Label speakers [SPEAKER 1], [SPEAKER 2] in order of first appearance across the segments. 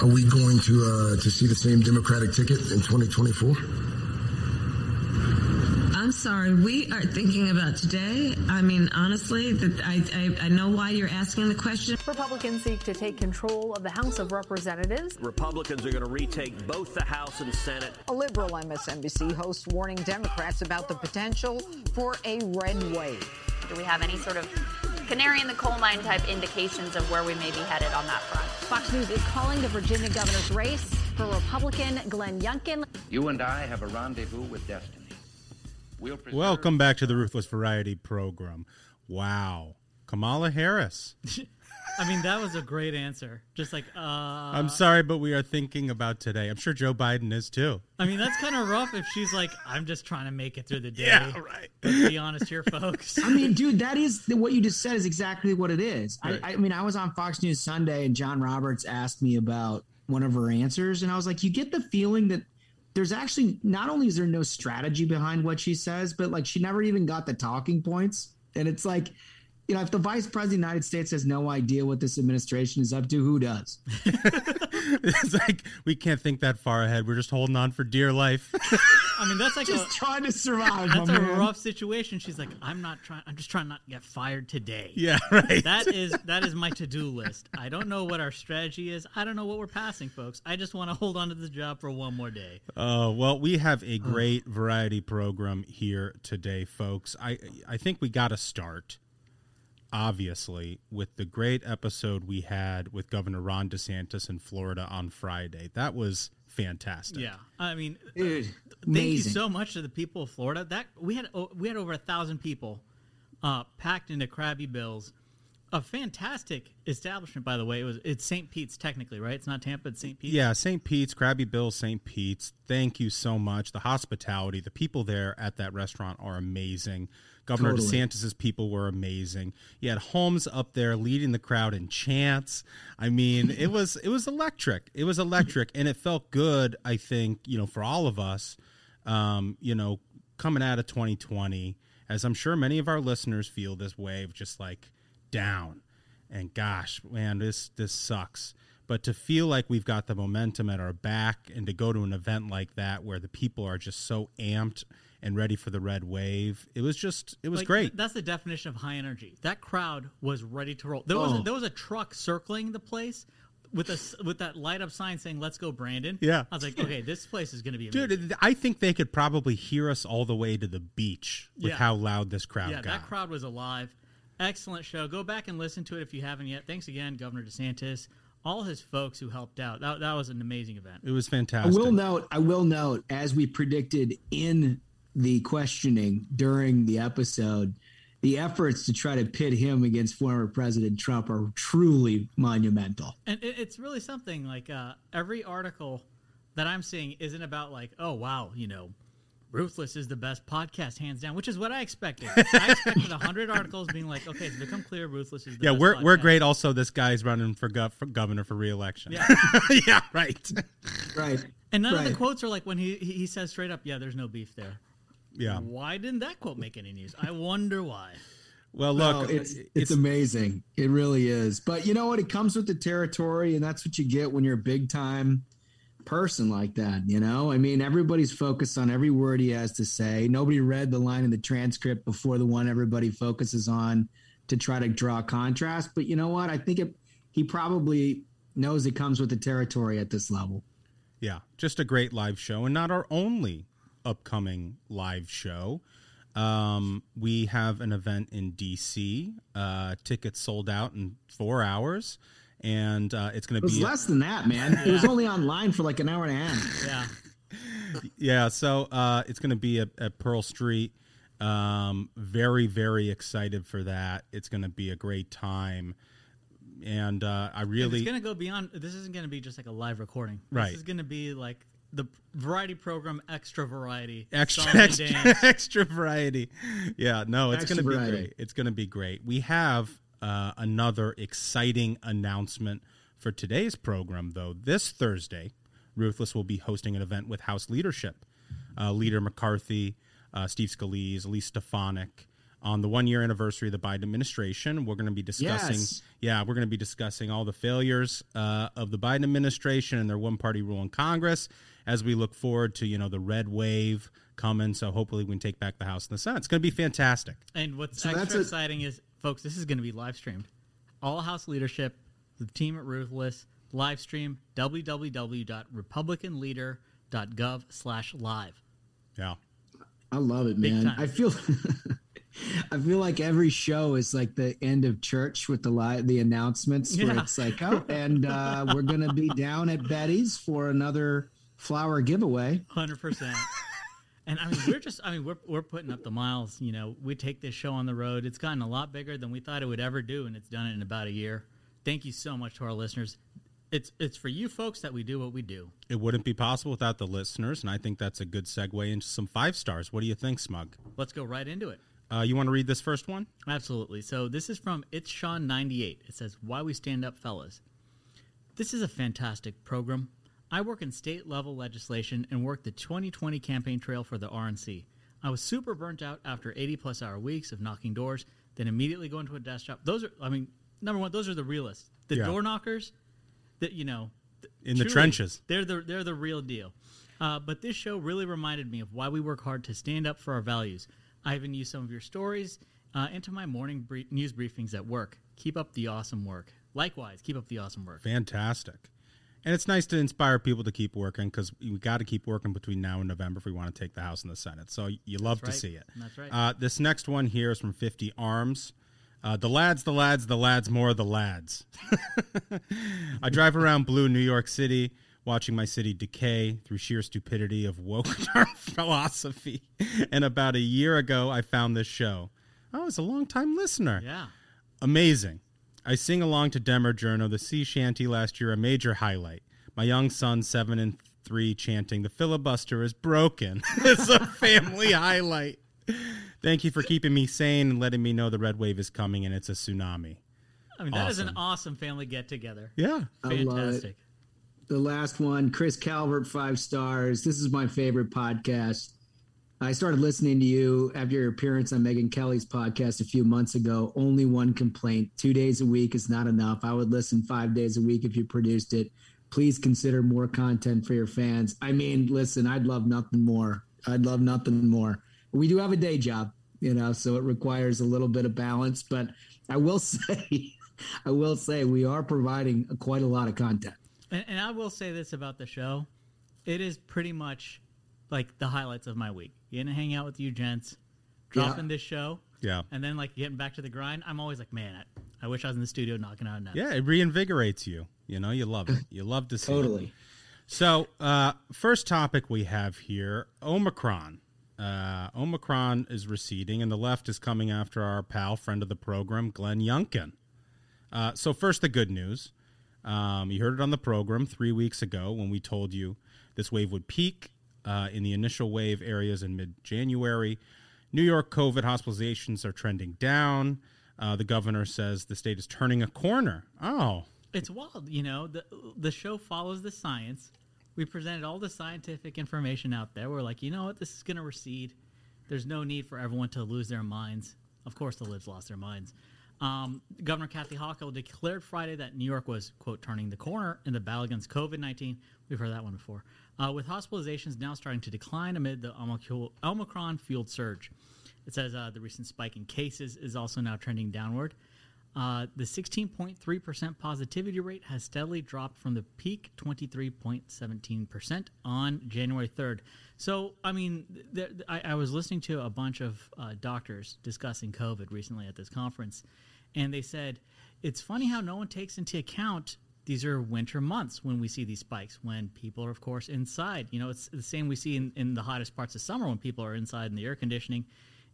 [SPEAKER 1] Are we going to uh, to see the same Democratic ticket in 2024?
[SPEAKER 2] I'm sorry. We are thinking about today. I mean, honestly, that I, I, I know why you're asking the question.
[SPEAKER 3] Republicans seek to take control of the House of Representatives.
[SPEAKER 4] Republicans are going to retake both the House and Senate.
[SPEAKER 5] A liberal MSNBC host warning Democrats about the potential for a red wave.
[SPEAKER 6] Do we have any sort of canary in the coal mine type indications of where we may be headed on that front?
[SPEAKER 3] Fox News is calling the Virginia governor's race for Republican Glenn Youngkin.
[SPEAKER 7] You and I have a rendezvous with destiny.
[SPEAKER 8] We'll Welcome back to the Ruthless Variety Program. Wow. Kamala Harris.
[SPEAKER 9] I mean, that was a great answer. Just like, uh.
[SPEAKER 8] I'm sorry, but we are thinking about today. I'm sure Joe Biden is too.
[SPEAKER 9] I mean, that's kind of rough if she's like, I'm just trying to make it through the day.
[SPEAKER 8] Yeah, right.
[SPEAKER 9] Let's be honest here, folks.
[SPEAKER 10] I mean, dude, that is what you just said is exactly what it is. Right. I, I mean, I was on Fox News Sunday and John Roberts asked me about one of her answers, and I was like, you get the feeling that there's actually not only is there no strategy behind what she says, but like she never even got the talking points. And it's like, you know, if the vice president of the United States has no idea what this administration is up to, who does?
[SPEAKER 8] it's like we can't think that far ahead. We're just holding on for dear life.
[SPEAKER 9] I mean, that's like
[SPEAKER 10] just a,
[SPEAKER 9] trying
[SPEAKER 10] to survive.
[SPEAKER 9] That's a
[SPEAKER 10] man.
[SPEAKER 9] rough situation. She's like, I'm not trying. I'm just trying not to get fired today.
[SPEAKER 8] Yeah, right.
[SPEAKER 9] That is that is my to do list. I don't know what our strategy is. I don't know what we're passing, folks. I just want to hold on to the job for one more day.
[SPEAKER 8] Oh uh, well, we have a great variety program here today, folks. I I think we got to start obviously, with the great episode we had with Governor Ron DeSantis in Florida on Friday. That was fantastic.
[SPEAKER 9] Yeah, I mean,
[SPEAKER 10] Dude,
[SPEAKER 9] thank you so much to the people of Florida. That we had we had over a thousand people uh, packed into Crabby Bills. A fantastic establishment, by the way. It was it's St. Pete's technically, right? It's not Tampa, it's St. Pete's.
[SPEAKER 8] Yeah, St. Pete's, Crabby Bills, St. Pete's. Thank you so much. The hospitality, the people there at that restaurant are amazing. Governor totally. DeSantis's people were amazing. You had Holmes up there leading the crowd in chants. I mean, it was it was electric. It was electric, and it felt good. I think you know for all of us, um, you know, coming out of 2020, as I'm sure many of our listeners feel this way of just like down. And gosh, man, this this sucks. But to feel like we've got the momentum at our back and to go to an event like that where the people are just so amped and ready for the red wave, it was just it was
[SPEAKER 9] like,
[SPEAKER 8] great.
[SPEAKER 9] That's the definition of high energy. That crowd was ready to roll. There
[SPEAKER 8] Oh.
[SPEAKER 9] was a, oh. there was a truck circling the place with a with that light up sign saying "Let's go, Brandon."
[SPEAKER 8] Yeah.
[SPEAKER 9] I was like, okay, this place is going to be amazing.
[SPEAKER 8] Dude, I think they could probably hear us all the way to the beach with
[SPEAKER 9] Yeah.
[SPEAKER 8] how loud this crowd
[SPEAKER 9] yeah,
[SPEAKER 8] got.
[SPEAKER 9] that crowd was alive. Excellent show. Go back and listen to it if you haven't yet. Thanks again, Governor DeSantis, all his folks who helped out. That, that was an amazing event.
[SPEAKER 8] It was fantastic.
[SPEAKER 10] I
[SPEAKER 8] fantastic.
[SPEAKER 10] will note, I will note, as we predicted in the questioning during the episode, the efforts to try to pit him against former President Trump are truly monumental.
[SPEAKER 9] And it's really something like uh, every article that I'm seeing isn't about like, oh wow, you know, Ruthless is the best podcast, hands down, which is what I expected. I expected hundred articles being like, okay, it's become clear Ruthless is the
[SPEAKER 8] yeah,
[SPEAKER 9] best
[SPEAKER 8] we're we're great. Also, this guy's running for, gov- for governor for reelection.
[SPEAKER 9] Yeah.
[SPEAKER 8] yeah, right.
[SPEAKER 10] Right.
[SPEAKER 9] And none of the quotes are like when he he he says straight up, yeah, there's no beef there.
[SPEAKER 8] Yeah.
[SPEAKER 9] Why didn't that quote make any news? I wonder why.
[SPEAKER 8] Well,
[SPEAKER 10] No,
[SPEAKER 8] look,
[SPEAKER 10] it's, it's amazing. It really is. But you know what? It comes with the territory, and that's what you get when you're a big time person like that. You know, I mean, everybody's focused on every word he has to say. Nobody read the line in the transcript before the one everybody focuses on to try to draw contrast. But you know what? I think it, he probably knows it comes with the territory at this level.
[SPEAKER 8] Yeah, just a great live show, and not our only upcoming live show. Um, we have an event in DC. Uh, tickets sold out in four hours, and uh, it's going to
[SPEAKER 10] was
[SPEAKER 8] be
[SPEAKER 10] less than that, man. It was only online for like an hour and a half.
[SPEAKER 9] Yeah.
[SPEAKER 8] yeah. So uh, it's going to be at, at Pearl Street. Um, very, very excited for that. It's going to be a great time. and uh, I
[SPEAKER 9] And
[SPEAKER 8] really
[SPEAKER 9] it's going to go beyond. This isn't going to be just like a live recording.
[SPEAKER 8] Right.
[SPEAKER 9] This is going to be like the variety program, extra variety,
[SPEAKER 8] extra extra, extra variety. Yeah, no, it's
[SPEAKER 10] Extra
[SPEAKER 8] going to be great. It's going to be great. We have uh, another exciting announcement for today's program, though. This Thursday, Ruthless will be hosting an event with House leadership, uh, Leader McCarthy, uh, Steve Scalise, Elise Stefanik. On the one year anniversary of the Biden administration, we're going to be discussing.
[SPEAKER 10] Yes.
[SPEAKER 8] Yeah, we're going to be discussing all the failures uh, of the Biden administration and their one party rule in Congress as we look forward to you know the red wave coming. So hopefully we can take back the House and the Senate. It's going to be fantastic.
[SPEAKER 9] And what's
[SPEAKER 10] So that's
[SPEAKER 9] extra
[SPEAKER 10] a-
[SPEAKER 9] exciting is, folks, this is going to be live streamed. All House leadership, the team at Ruthless, live stream www.republicanleader.gov slash live.
[SPEAKER 8] Yeah.
[SPEAKER 10] I love it,
[SPEAKER 9] Big
[SPEAKER 10] man.
[SPEAKER 9] time.
[SPEAKER 10] I feel I feel like every show is like the end of church with the li- the announcements where
[SPEAKER 9] Yeah.
[SPEAKER 10] it's like, oh, and uh, we're gonna be down at Betty's for another flower giveaway.
[SPEAKER 9] Hundred percent. And I mean, we're just, I mean, we're, we're putting up the miles. You know, we take this show on the road. It's gotten a lot bigger than we thought it would ever do, and it's done it in about a year. Thank you so much to our listeners. It's it's for you folks that we do what we do.
[SPEAKER 8] It wouldn't be possible without the listeners, and I think that's a good segue into some five stars. What do you think, Smug?
[SPEAKER 9] Let's go right into it.
[SPEAKER 8] Uh, you want to read this first one?
[SPEAKER 9] Absolutely. So this is from It's Sean 98. It says, Why We Stand Up, Fellas. This is a fantastic program. I work in state level legislation and work the 2020 campaign trail for the RNC. I was super burnt out after 80 plus hour weeks of knocking doors, then immediately going to a desk job. Those are, I mean, number one, those are the realists. The
[SPEAKER 8] Yeah.
[SPEAKER 9] door knockers, that you know, th-
[SPEAKER 8] In the trenches.
[SPEAKER 9] They're the they're the real deal. Uh, but this show really reminded me of why we work hard to stand up for our values. I even used some of your stories uh, into my morning brie- news briefings at work. Keep up the awesome work. Likewise, keep up the awesome work.
[SPEAKER 8] Fantastic. And it's nice to inspire people to keep working because we got to keep working between now and November if we want to take the House and the Senate. So you love to see it.
[SPEAKER 9] That's right.
[SPEAKER 8] Uh, this next one here is from 50 Arms. Uh, the lads, the lads, the lads, more of the lads. I drive around blue New York City, watching my city decay through sheer stupidity of woke philosophy. And about a year ago, I found this show. Oh, I was a long time listener.
[SPEAKER 9] Yeah.
[SPEAKER 8] Amazing. I sing along to Demer Journo, the sea shanty last year, a major highlight. My young son, seven and three, chanting, The filibuster is broken. it's a family highlight. Thank you for keeping me sane and letting me know the red wave is coming and it's a tsunami.
[SPEAKER 9] I mean, that is an
[SPEAKER 8] Awesome.
[SPEAKER 9] awesome family get together.
[SPEAKER 8] Yeah.
[SPEAKER 10] I love it.
[SPEAKER 9] Fantastic.
[SPEAKER 10] The last one, Chris Calvert, five stars. This is my favorite podcast. I started listening to you after your appearance on Megyn Kelly's podcast a few months ago. Only one complaint. Two days a week is not enough. I would listen five days a week if you produced it. Please consider more content for your fans. I mean, listen, I'd love nothing more. I'd love nothing more. We do have a day job, you know, so it requires a little bit of balance. But I will say, I will say, we are providing quite a lot of content.
[SPEAKER 9] And, and I will say this about the show: it is pretty much like the highlights of my week. Getting to hang out with you gents, dropping this show,
[SPEAKER 8] Yeah.
[SPEAKER 9] and then like getting back to the grind. I'm always like, man, I, I wish I was in the studio knocking out nuts.
[SPEAKER 8] Yeah, it reinvigorates you. You know, you love it. You love to see it.
[SPEAKER 10] Totally.
[SPEAKER 8] So, uh, first topic we have here Omicron. Uh, Omicron is receding, and the left is coming after our pal, friend of the program, Glenn Youngkin. Uh, so, first, the good news. Um, you heard it on the program three weeks ago when we told you this wave would peak uh, in the initial wave areas in mid January. New York COVID hospitalizations are trending down. Uh, the governor says the state is turning a corner. Oh,
[SPEAKER 9] It's wild, you know. The the show follows the science. We presented all the scientific information out there. We're like, you know what, this is going to recede. There's no need for everyone to lose their minds. Of course, the libs lost their minds. Um, Governor Kathy Hochul declared Friday that New York was quote turning the corner in the battle against COVID nineteen. We've heard that one before. Uh, with hospitalizations now starting to decline amid the Omicron fueled surge. It says uh, the recent spike in cases is also now trending downward. Uh, the 16.3% positivity rate has steadily dropped from the peak 23.17% on January 3rd. So, I mean, th- th- I, I was listening to a bunch of uh, doctors discussing COVID recently at this conference, and they said it's funny how no one takes into account these are winter months when we see these spikes, when people are, of course, inside. You know, it's the same we see in, in the hottest parts of summer when people are inside in the air conditioning.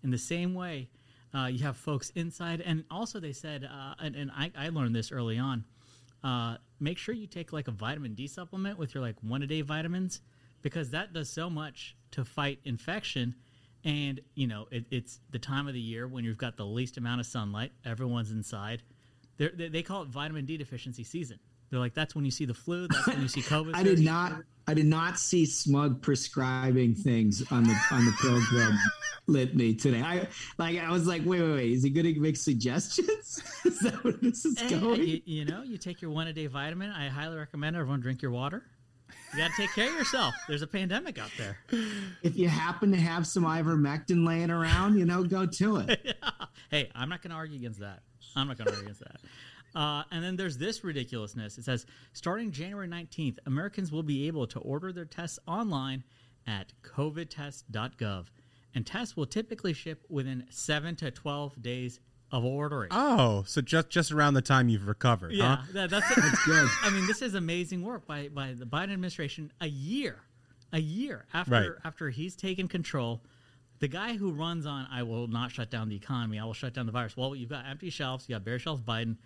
[SPEAKER 9] In the same way, Uh, you have folks inside, and also they said, uh, and, and I, I learned this early on. Uh, make sure you take like a vitamin D supplement with your like one a day vitamins because that does so much to fight infection. And you know, it, it's the time of the year when you've got the least amount of sunlight. Everyone's inside. They they call it vitamin D deficiency season. They're like, that's when you see the flu. That's when you see COVID.
[SPEAKER 10] I did not. I did not see Smug prescribing things on the on the program litany today. I like. I was like, wait, wait, wait. Is he going to make suggestions? is that where this is eh, going?
[SPEAKER 9] You, you know, you take your one a day vitamin. I highly recommend everyone drink your water. You got to take care of yourself. There's a pandemic out there.
[SPEAKER 10] If you happen to have some ivermectin laying around, you know, go to it.
[SPEAKER 9] Hey, I'm not going to argue against that. I'm not going to argue against that. Uh, and then there's this ridiculousness. It says starting January 19th, Americans will be able to order their tests online at covidtest.gov. And tests will typically ship within 7 to 12 days of ordering.
[SPEAKER 8] Oh, so just just around the time you've recovered,
[SPEAKER 9] yeah,
[SPEAKER 8] huh?
[SPEAKER 9] that, that's, that's good. I mean, this is amazing work by, by the Biden administration. A year, a year after
[SPEAKER 8] Right.
[SPEAKER 9] after he's taken control, the guy who runs on "I will not shut down the economy. I will shut down the virus." Well, you've got empty shelves. You got bare shelves. Biden.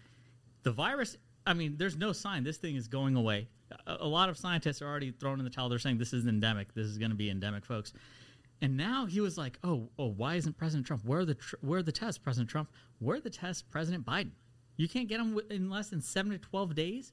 [SPEAKER 9] The virus. I mean, there's no sign this thing is going away. A, a lot of scientists are already thrown in the towel. They're saying this is endemic. This is going to be endemic, folks. And now he was like, "Oh, oh, why isn't President Trump? Where are the tr- where are the tests, President Trump? Where are the tests, President Biden? You can't get them in less than seven to twelve days.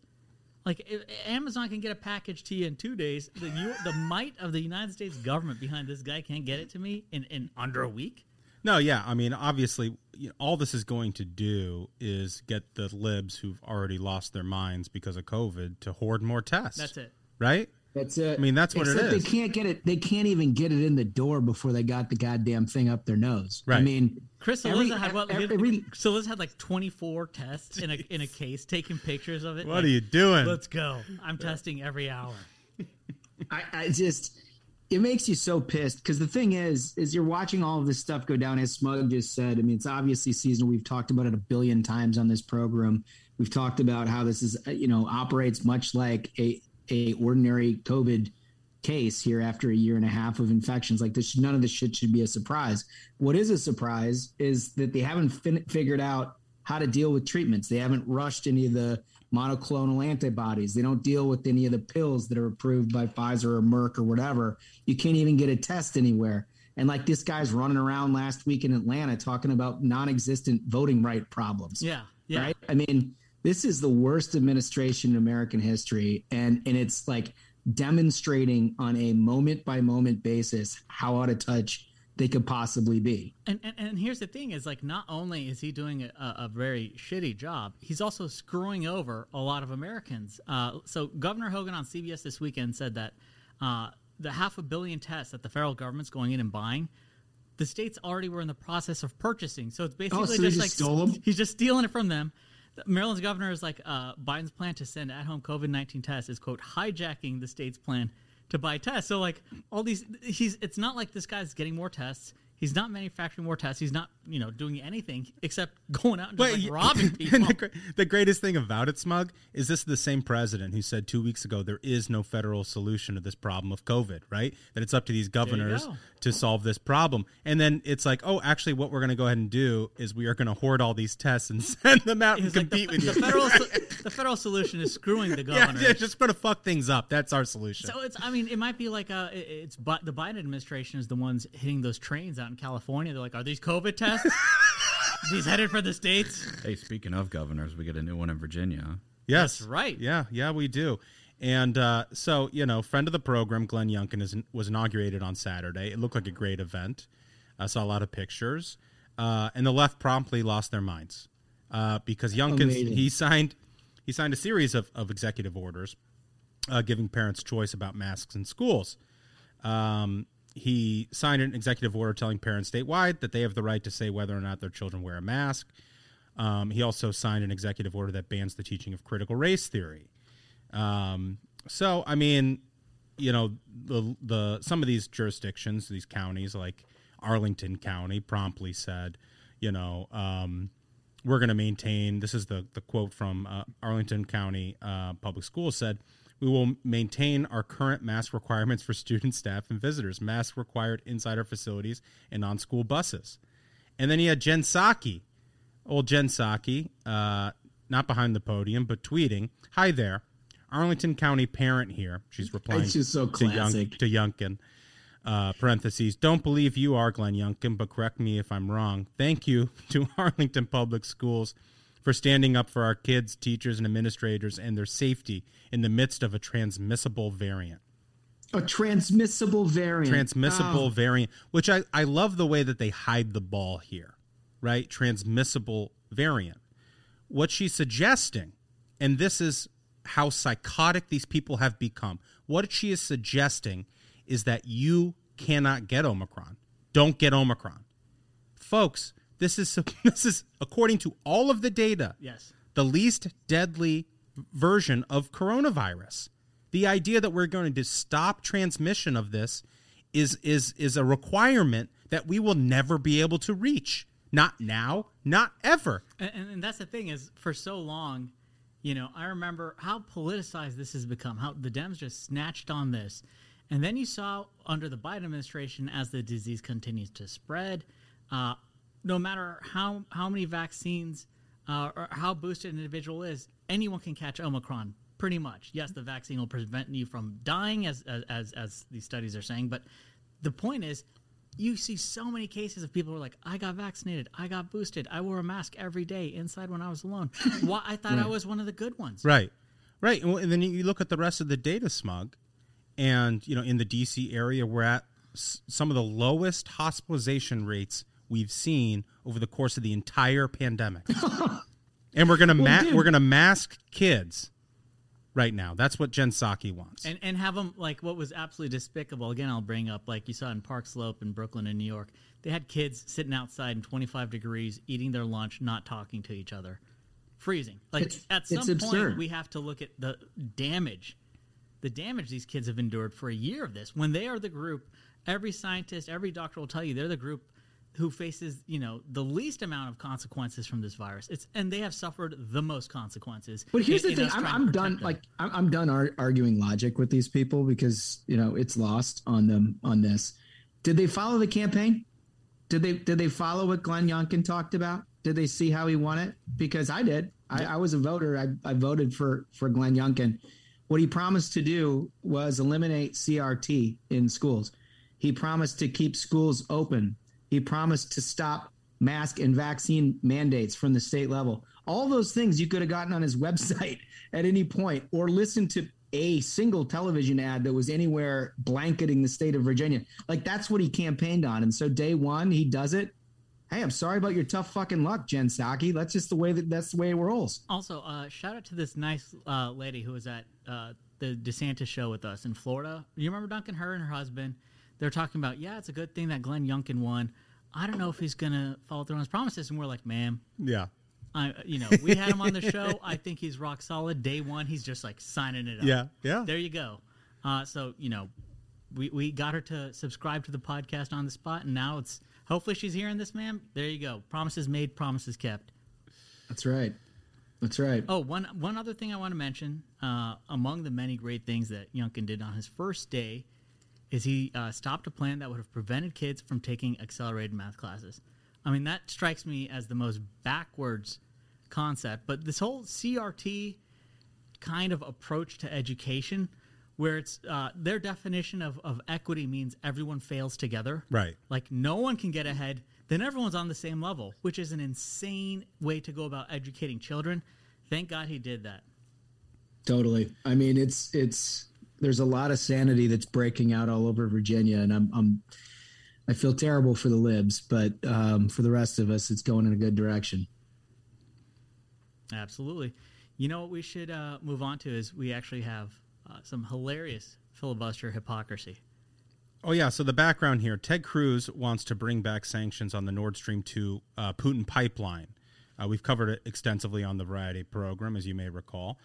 [SPEAKER 9] Like Amazon can get a package to you in two days. The you, the might of the United States government behind this guy can't get it to me in, in under a week.
[SPEAKER 8] No, yeah. I mean, obviously, you know, all this is going to do is get the libs who've already lost their minds because of COVID to hoard more tests.
[SPEAKER 9] That's it.
[SPEAKER 8] Right?
[SPEAKER 10] That's it.
[SPEAKER 8] I mean, that's what it
[SPEAKER 10] Except
[SPEAKER 8] is.
[SPEAKER 10] They can't get it. They can't even get it in the door before they got the goddamn thing up their nose.
[SPEAKER 8] Right.
[SPEAKER 10] I mean,
[SPEAKER 9] Chris
[SPEAKER 10] every-
[SPEAKER 9] Eliza had what?
[SPEAKER 10] every-
[SPEAKER 9] Eliza had like twenty four tests in a in a case, taking pictures of it.
[SPEAKER 8] What
[SPEAKER 9] like,
[SPEAKER 8] are you doing?
[SPEAKER 9] Let's go. I'm testing every hour.
[SPEAKER 10] I, I just it makes you so pissed because the thing is is you're watching all of this stuff go down as smug just said. I mean it's obviously seasonal we've talked about it a billion times on this program. We've talked about how this is you know operates much like a a ordinary covid case here after a year and a half of infections. Like this none of this shit should be a surprise. What is a surprise is that they haven't fin- figured out how to deal with treatments. They haven't rushed any of the monoclonal antibodies. They don't deal with any of the pills that are approved by Pfizer or Merck or whatever. You can't even get a test anywhere. And like this guy's running around last week in Atlanta talking about non-existent voting right problems.
[SPEAKER 9] Yeah, yeah.
[SPEAKER 10] Right? I mean, this is the worst administration in American history and and it's like demonstrating on a moment by moment basis how out of touch they could possibly be.
[SPEAKER 9] And, and and here's the thing: is like not only is he doing a, a very shitty job, he's also screwing over a lot of Americans. Uh, so Governor Hogan on CBS this weekend said that uh, the half a billion tests that the federal government's going in and buying, the states already were in the process of purchasing. So it's basically
[SPEAKER 10] Oh, so
[SPEAKER 9] just
[SPEAKER 10] just
[SPEAKER 9] like he's just stealing it from them. Maryland's governor is like uh, Biden's plan to send at-home COVID nineteen tests is quote hijacking the state's plan to buy tests. So like all these, he's it's not like this guy's getting more tests. He's not manufacturing more tests. He's not you know doing anything except going out and just
[SPEAKER 8] Wait,
[SPEAKER 9] like robbing people.
[SPEAKER 8] the, the greatest thing about it, Smug, is this the same president who said two weeks ago there is no federal solution to this problem of COVID, right? That it's up to these governors
[SPEAKER 9] go.
[SPEAKER 8] to solve this problem. And then it's like, oh, actually, what we're going to go ahead and do is we are going to hoard all these tests and send them out and
[SPEAKER 9] He's like,
[SPEAKER 8] compete
[SPEAKER 9] the,
[SPEAKER 8] with
[SPEAKER 9] the
[SPEAKER 8] you.
[SPEAKER 9] federal so- the federal solution is screwing the
[SPEAKER 8] yeah,
[SPEAKER 9] governor.
[SPEAKER 8] yeah, just going to fuck things up. That's our solution.
[SPEAKER 9] So it's, I mean, it might be like uh, it's, but the Biden administration is the ones hitting those trains out in California. They're like, are these COVID tests? these headed for the states?
[SPEAKER 11] Hey, speaking of governors, we get a new one in Virginia.
[SPEAKER 8] Yes,
[SPEAKER 9] That's right.
[SPEAKER 8] Yeah, yeah, we do. And uh, so, you know, friend of the program, Glenn Youngkin, is, was inaugurated on Saturday. It looked like a great event. I saw a lot of pictures, uh, and the left promptly lost their minds uh, because Youngkin he signed he signed a series of, of executive orders uh, giving parents choice about masks in schools. Um, he signed an executive order telling parents statewide that they have the right to say whether or not their children wear a mask. Um, he also signed an executive order that bans the teaching of critical race theory. Um, so, I mean, you know, the the some of these jurisdictions, these counties, like Arlington County, promptly said, you know, um, we're going to maintain. This is the the quote from uh, Arlington County uh, Public Schools said. We will maintain our current mask requirements for students, staff, and visitors. Masks required inside our facilities and on school buses. And then he had Jen Psaki, old Jen Psaki, uh, not behind the podium, but tweeting, Hi there. Arlington County parent here. She's replying
[SPEAKER 10] just so
[SPEAKER 8] to, Young,
[SPEAKER 10] classic.
[SPEAKER 8] to Youngkin. Uh, parentheses, don't believe you are Glenn Youngkin, but correct me if I'm wrong. Thank you to Arlington Public Schools for standing up for our kids, teachers, and administrators and their safety in the midst of a transmissible variant.
[SPEAKER 10] A transmissible variant.
[SPEAKER 8] Transmissible
[SPEAKER 10] Oh.
[SPEAKER 8] variant, which I, I love the way that they hide the ball here, right? Transmissible variant. What she's suggesting, and this is how psychotic these people have become, what she is suggesting is that you cannot get Omicron. Don't get Omicron. Folks, this is this is according to all of the data.
[SPEAKER 9] Yes.
[SPEAKER 8] The least deadly version of coronavirus. The idea that we're going to stop transmission of this is is is a requirement that we will never be able to reach. Not now, not ever.
[SPEAKER 9] And, and, that's the thing is, for so long, you know, I remember how politicized this has become. How the Dems just snatched on this, and then you saw under the Biden administration as the disease continues to spread. Uh, no matter how how many vaccines uh, or how boosted an individual is, anyone can catch Omicron. Pretty much, yes, the vaccine will prevent you from dying, as as as, these studies are saying. But the point is, you see so many cases of people who are like, I got vaccinated, I got boosted, I wore a mask every day inside when I was alone. Why I thought I was one of the good ones.
[SPEAKER 8] Right, right. And, and then you look at the rest of the data, smug, and you know in the DC area, we're at s- some of the lowest hospitalization rates we've seen over the course of the entire pandemic. and we're gonna
[SPEAKER 9] Well,
[SPEAKER 8] ma- we're gonna mask kids right now. That's what Jen Psaki wants.
[SPEAKER 9] And and have them like what was absolutely despicable. Again, I'll bring up like you saw in Park Slope in Brooklyn and New York. They had kids sitting outside in 25 degrees, eating their lunch, not talking to each other, freezing. Like
[SPEAKER 10] It's-
[SPEAKER 9] at some
[SPEAKER 10] it's
[SPEAKER 9] point,
[SPEAKER 10] absurd.
[SPEAKER 9] we have to look at the damage, the damage these kids have endured for a year of this. When they are the group, every scientist, every doctor will tell you they're the group who faces you know the least amount of consequences from this virus. It's and they have suffered the most consequences.
[SPEAKER 10] But here's
[SPEAKER 9] in-
[SPEAKER 10] the thing: I'm, I'm done.
[SPEAKER 9] them.
[SPEAKER 10] Like I'm, I'm done ar- arguing logic with these people because you know it's lost on them on this. Did they follow the campaign? Did they did they follow what Glenn Youngkin talked about? Did they see how he won it? Because I did. I, I was a voter. I, I voted for for Glenn Youngkin. What he promised to do was eliminate CRT in schools. He promised to keep schools open. He promised to stop mask and vaccine mandates from the state level. All those things you could have gotten on his website at any point or listened to a single television ad that was anywhere blanketing the state of Virginia. Like that's what he campaigned on. And so day one, he does it. Hey, I'm sorry about your tough fucking luck, Jen Psaki. That's just the way that that's the way it rolls.
[SPEAKER 9] Also, uh, shout out to this nice uh, lady who was at uh, the DeSantis show with us in Florida. You remember Duncan? Her and her husband. They're talking about, yeah, it's a good thing that Glenn Youngkin won. I don't know if he's gonna follow through on his promises. And we're like, ma'am,
[SPEAKER 8] yeah.
[SPEAKER 9] I, you know, we had him on the show. I think he's rock solid. Day one, he's just like signing it up.
[SPEAKER 8] Yeah, yeah.
[SPEAKER 9] There you go. Uh, so you know, we we got her to subscribe to the podcast on the spot, and now it's hopefully she's hearing this, ma'am. There you go. Promises made, promises kept.
[SPEAKER 10] That's right. That's right.
[SPEAKER 9] Oh, one one other thing I want to mention. Uh, among the many great things that Youngkin did on his first day, is he uh, stopped a plan that would have prevented kids from taking accelerated math classes. I mean, that strikes me as the most backwards concept. But this whole CRT kind of approach to education, where it's uh, their definition of, of equity means everyone fails together.
[SPEAKER 8] Right.
[SPEAKER 9] Like no one can get ahead, then everyone's on the same level, which is an insane way to go about educating children. Thank God he did that.
[SPEAKER 10] Totally. I mean, it's it's there's a lot of sanity that's breaking out all over Virginia, and I'm I'm I feel terrible for the libs, but um, for the rest of us, it's going in a good direction.
[SPEAKER 9] Absolutely. You know what we should uh, move on to is we actually have uh, some hilarious filibuster hypocrisy.
[SPEAKER 8] Oh yeah. So the background here: Ted Cruz wants to bring back sanctions on the Nord Stream two uh, Putin pipeline. Uh, we've covered it extensively on the Variety program, as you may recall.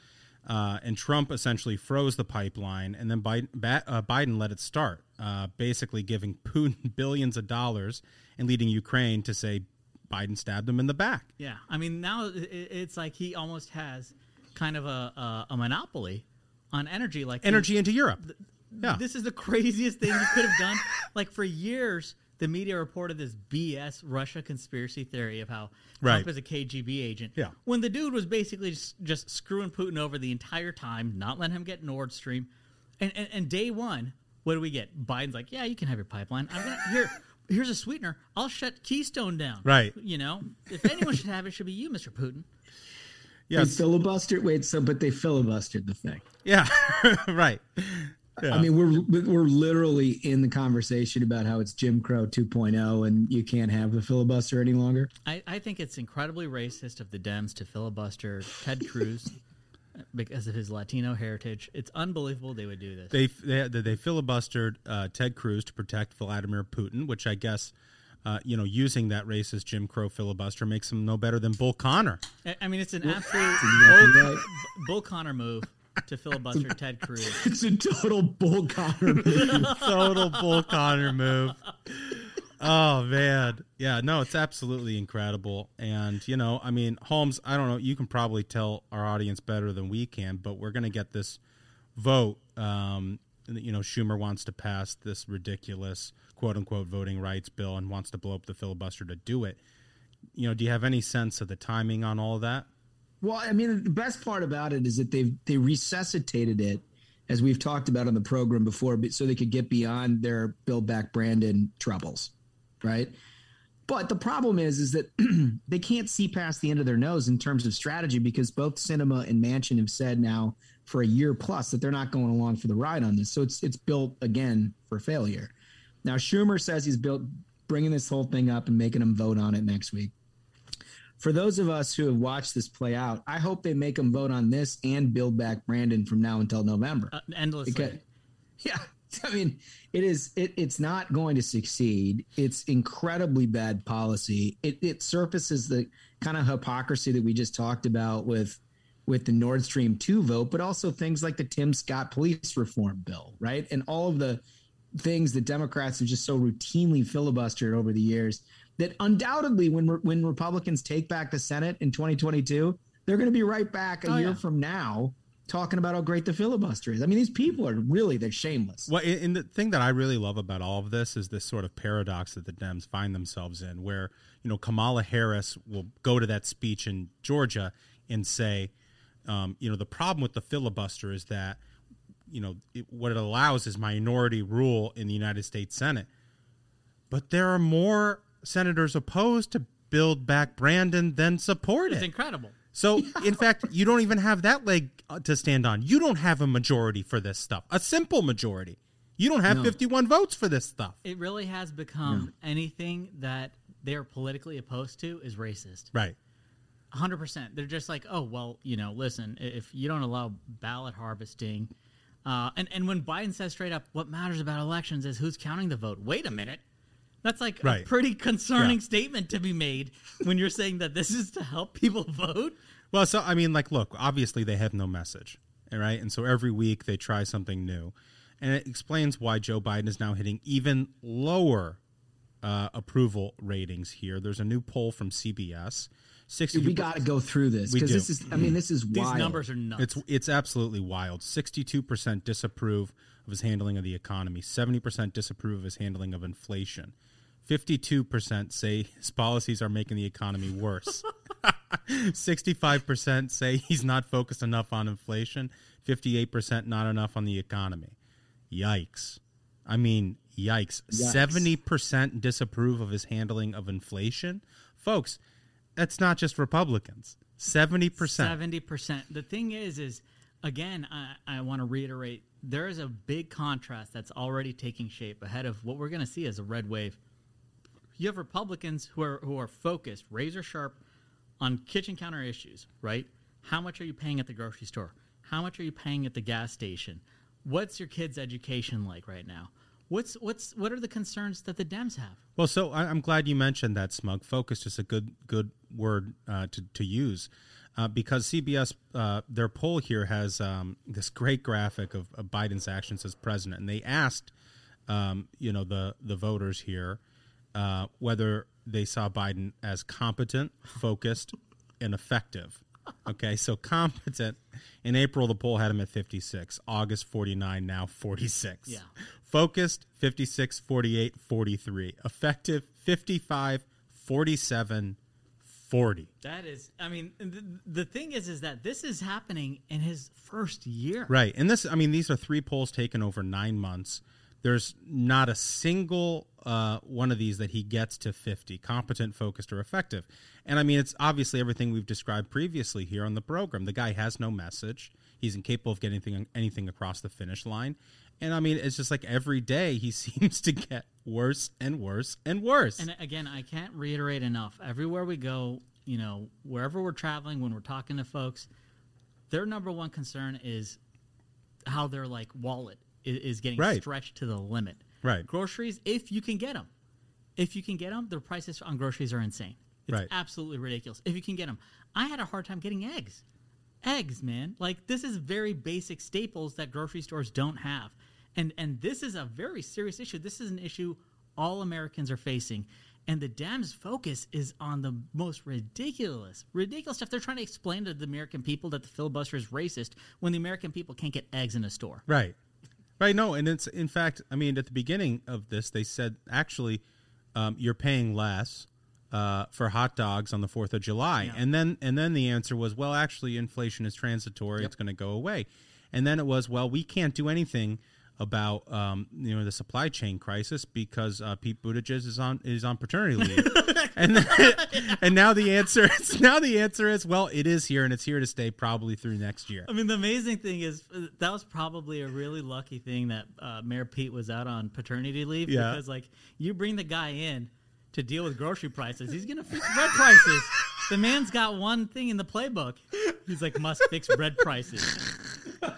[SPEAKER 8] Uh, and Trump essentially froze the pipeline, and then Biden, ba- uh, Biden let it start, uh, basically giving Putin billions of dollars and leading Ukraine to say Biden stabbed him in the back.
[SPEAKER 9] Yeah, I mean now it's like he almost has kind of a a, a monopoly on energy, like
[SPEAKER 8] Energy into Europe. Yeah.
[SPEAKER 9] This is the craziest thing you could have done. like for years, the media reported this BS Russia conspiracy theory of how
[SPEAKER 8] Right.
[SPEAKER 9] Trump is a KGB agent.
[SPEAKER 8] Yeah.
[SPEAKER 9] When the dude was basically just, just screwing Putin over the entire time, not letting him get Nord Stream. And, and, and day one, what do we get? Biden's like, yeah, you can have your pipeline. I'm gonna here. Here's a sweetener. I'll shut Keystone down.
[SPEAKER 8] Right.
[SPEAKER 9] You know, if anyone should have it, it should be you, Mr. Putin.
[SPEAKER 10] They filibustered. Wait, so but they filibustered the thing.
[SPEAKER 8] Yeah, right. Yeah.
[SPEAKER 10] I mean, we're we're literally in the conversation about how it's Jim Crow 2.0, and you can't have the filibuster any longer.
[SPEAKER 9] I, I think it's incredibly racist of the Dems to filibuster Ted Cruz because of his Latino heritage. It's unbelievable they would do this.
[SPEAKER 8] They they they filibustered uh, Ted Cruz to protect Vladimir Putin, which I guess. Uh, you know, using that racist Jim Crow filibuster makes him no better than Bull Connor.
[SPEAKER 9] I- I mean, it's an absolute Bull. Bull Connor move to filibuster Ted Cruz.
[SPEAKER 10] It's a total bull Connor move.
[SPEAKER 8] Total Bull Connor move. Oh man, yeah, no, it's absolutely incredible. And you know, I mean, Holmes, I don't know, you can probably tell our audience better than we can, but we're going to get this vote. Um, you know, Schumer wants to pass this ridiculous quote unquote voting rights bill and wants to blow up the filibuster to do it. You know, do you have any sense of the timing on all of that?
[SPEAKER 10] Well, I mean, the best part about it is that they've they resuscitated it, as we've talked about on the program before, so they could get beyond their Build Back Brandon troubles, right? But the problem is, is that they can't see past the end of their nose in terms of strategy because both Sinema and Manchin have said now for a year plus that they're not going along for the ride on this. So it's it's built again for failure. Now Schumer says he's built bringing this whole thing up and making them vote on it next week for those of us who have watched this play out, I hope they make them vote on this and build back Brandon from now until November.
[SPEAKER 9] Uh, endlessly.
[SPEAKER 10] Because- yeah, I mean, it is. It, it's not going to succeed. It's incredibly bad policy. It, it surfaces the kind of hypocrisy that we just talked about with with the Nord Stream two vote, but also things like the Tim Scott police reform bill, right? And all of the things that Democrats have just so routinely filibustered over the years that undoubtedly when when Republicans take back the Senate in 2022, they're going to be right back a
[SPEAKER 9] Oh,
[SPEAKER 10] year
[SPEAKER 9] yeah.
[SPEAKER 10] from now talking about how great the filibuster is. I mean, these people are really they're shameless.
[SPEAKER 8] Well, and and the thing that I really love about all of this is this sort of paradox that the Dems find themselves in, where you know Kamala Harris will go to that speech in Georgia and say, um, you know, the problem with the filibuster is that you know it, what it allows is minority rule in the United States Senate, but there are more senators opposed to build back Brandon than support it.
[SPEAKER 9] It's
[SPEAKER 8] it.
[SPEAKER 9] incredible.
[SPEAKER 8] So, in fact, you don't even have that leg uh, to stand on. You don't have a majority for this stuff, a simple majority. You don't have
[SPEAKER 9] No.
[SPEAKER 8] 51 votes for this stuff.
[SPEAKER 9] It really has become anything that they're politically opposed to is racist.
[SPEAKER 8] Right.
[SPEAKER 9] 100%. They're just like, oh, well, you know, listen, if you don't allow ballot harvesting, uh, and, and when Biden says straight up, what matters about elections is who's counting the vote. Wait a minute. That's like
[SPEAKER 8] Right.
[SPEAKER 9] a pretty concerning
[SPEAKER 8] Yeah.
[SPEAKER 9] statement to be made when you're saying that this is to help people vote.
[SPEAKER 8] Well, so, I mean, like, look, obviously they have no message, all right? And so every week they try something new. And it explains why Joe Biden is now hitting even lower uh, approval ratings here. There's a new poll from CBS. 60
[SPEAKER 10] Dude, we got to go through this because this is. I mean, this is
[SPEAKER 9] These
[SPEAKER 10] wild.
[SPEAKER 9] numbers are nuts.
[SPEAKER 8] It's it's absolutely wild. Sixty-two percent disapprove of his handling of the economy. Seventy percent disapprove of his handling of inflation. Fifty-two percent say his policies are making the economy worse. Sixty-five percent say he's not focused enough on inflation. Fifty-eight percent not enough on the economy. Yikes! I mean, yikes!
[SPEAKER 10] Yikes.
[SPEAKER 8] Seventy percent disapprove of his handling of inflation, folks. That's not just Republicans. Seventy percent.
[SPEAKER 9] Seventy percent. The thing is, is again, I, I want to reiterate: there is a big contrast that's already taking shape ahead of what we're going to see as a red wave. You have Republicans who are who are focused, razor sharp, on kitchen counter issues. Right? How much are you paying at the grocery store? How much are you paying at the gas station? What's your kids' education like right now? What's what's what are the concerns that the Dems have?
[SPEAKER 8] Well, so I, I'm glad you mentioned that. Smug focused is a good good word uh, to to use uh, because CBS uh, their poll here has um, this great graphic of, of Biden's actions as president, and they asked um, you know the the voters here uh, whether they saw Biden as competent, focused, and effective. Okay, so competent. In April, the poll had him at 56. August, 49. Now, 46.
[SPEAKER 9] Yeah.
[SPEAKER 8] Focused 56 48 43. Effective 55 47 40.
[SPEAKER 9] That is, I mean, the, the thing is, is that this is happening in his first year.
[SPEAKER 8] Right. And this, I mean, these are three polls taken over nine months. There's not a single uh, one of these that he gets to 50, competent, focused, or effective. And I mean, it's obviously everything we've described previously here on the program. The guy has no message. He's incapable of getting anything, anything across the finish line. And I mean, it's just like every day he seems to get worse and worse and worse.
[SPEAKER 9] And again, I can't reiterate enough. Everywhere we go, you know, wherever we're traveling, when we're talking to folks, their number one concern is how their like wallet is, is getting
[SPEAKER 8] Right.
[SPEAKER 9] stretched to the limit.
[SPEAKER 8] Right.
[SPEAKER 9] Groceries, if you can get them, if you can get them, the prices on groceries are insane. It's
[SPEAKER 8] Right.
[SPEAKER 9] absolutely ridiculous. If you can get them, I had a hard time getting eggs. Eggs, man. Like this is very basic staples that grocery stores don't have. And and this is a very serious issue. This is an issue all Americans are facing. And the Dems' focus is on the most ridiculous, ridiculous stuff. They're trying to explain to the American people that the filibuster is racist when the American people can't get eggs in a store.
[SPEAKER 8] Right. Right. No, and it's in fact, I mean, at the beginning of this, they said actually um, you're paying less uh, for hot dogs on the Fourth of July,
[SPEAKER 9] Yeah.
[SPEAKER 8] and then and then the answer was, well, actually, inflation is transitory; it's going to go away. And then it was, well, we can't do anything about um, you know the supply chain crisis because uh, Pete Buttigieg is on is on paternity leave, and then, and now the answer is now the answer is well, it is here and it's here to stay probably through next year.
[SPEAKER 9] I mean, the amazing thing is uh, that was probably a really lucky thing that uh, Mayor Pete was out on paternity leave
[SPEAKER 8] Yeah.
[SPEAKER 9] because, like, you bring the guy in to deal with grocery prices, he's gonna fix bread prices. The man's got one thing in the playbook. He's like, must fix bread prices.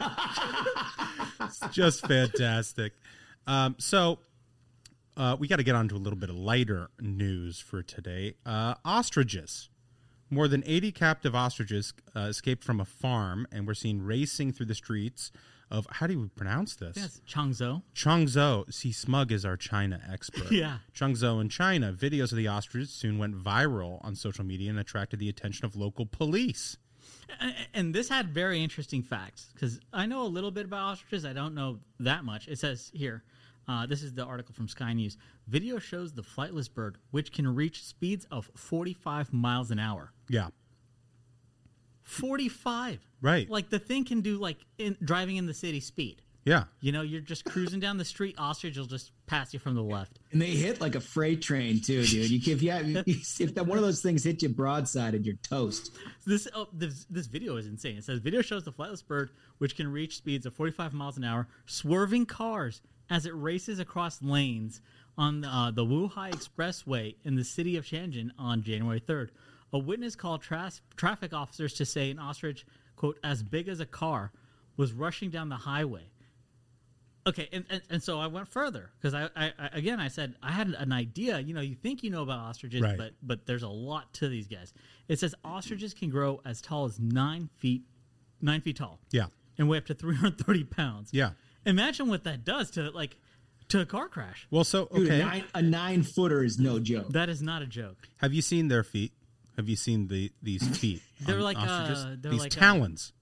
[SPEAKER 8] It's just fantastic. Um, so uh, we got to get on to a little bit of lighter news for today. Uh, ostriches. More than 80 captive ostriches uh, escaped from a farm, and we're seen racing through the streets of, how do you pronounce this?
[SPEAKER 9] Yes, Changzhou.
[SPEAKER 8] Changzhou. See, Smug is our China expert.
[SPEAKER 9] Yeah.
[SPEAKER 8] Changzhou in China. Videos of the ostriches soon went viral on social media and attracted the attention of local police.
[SPEAKER 9] And- And this had very interesting facts because I know a little bit about ostriches. I don't know that much. It says here, uh, this is the article from Sky News. Video shows the flightless bird, which can reach speeds of 45 miles an hour.
[SPEAKER 8] Yeah.
[SPEAKER 9] 45.
[SPEAKER 8] Right.
[SPEAKER 9] Like the thing can do like in, driving in the city speed.
[SPEAKER 8] Yeah.
[SPEAKER 9] You know, you're just cruising down the street. Ostrich will just pass you from the left.
[SPEAKER 10] And they hit like a freight train too, dude. You, if you have, if that one of those things hit you broadsided, you're toast.
[SPEAKER 9] This, oh, this this video is insane. It says video shows the flightless bird, which can reach speeds of 45 miles an hour, swerving cars as it races across lanes on uh, the Wuhai Expressway in the city of Shenzhen on January 3rd. A witness called tras- traffic officers to say an ostrich, quote, as big as a car, was rushing down the highway. Okay, and, and, and so I went further because I, I, I again I said I had an idea. You know, you think you know about ostriches,
[SPEAKER 8] Right.
[SPEAKER 9] but but there's a lot to these guys. It says ostriches can grow as tall as nine feet, nine feet tall.
[SPEAKER 8] Yeah.
[SPEAKER 9] and weigh up to 330 pounds.
[SPEAKER 8] Yeah.
[SPEAKER 9] Imagine what that does to like to a car crash.
[SPEAKER 8] Well, so,
[SPEAKER 10] Dude,
[SPEAKER 8] okay.
[SPEAKER 10] a, nine, a nine footer is no joke.
[SPEAKER 9] That is not a joke.
[SPEAKER 8] Have you seen their feet? Have you seen the these feet?
[SPEAKER 9] They're
[SPEAKER 8] on
[SPEAKER 9] like,
[SPEAKER 8] ostriches?
[SPEAKER 9] uh, they're
[SPEAKER 8] these
[SPEAKER 9] like, uh,
[SPEAKER 8] talons.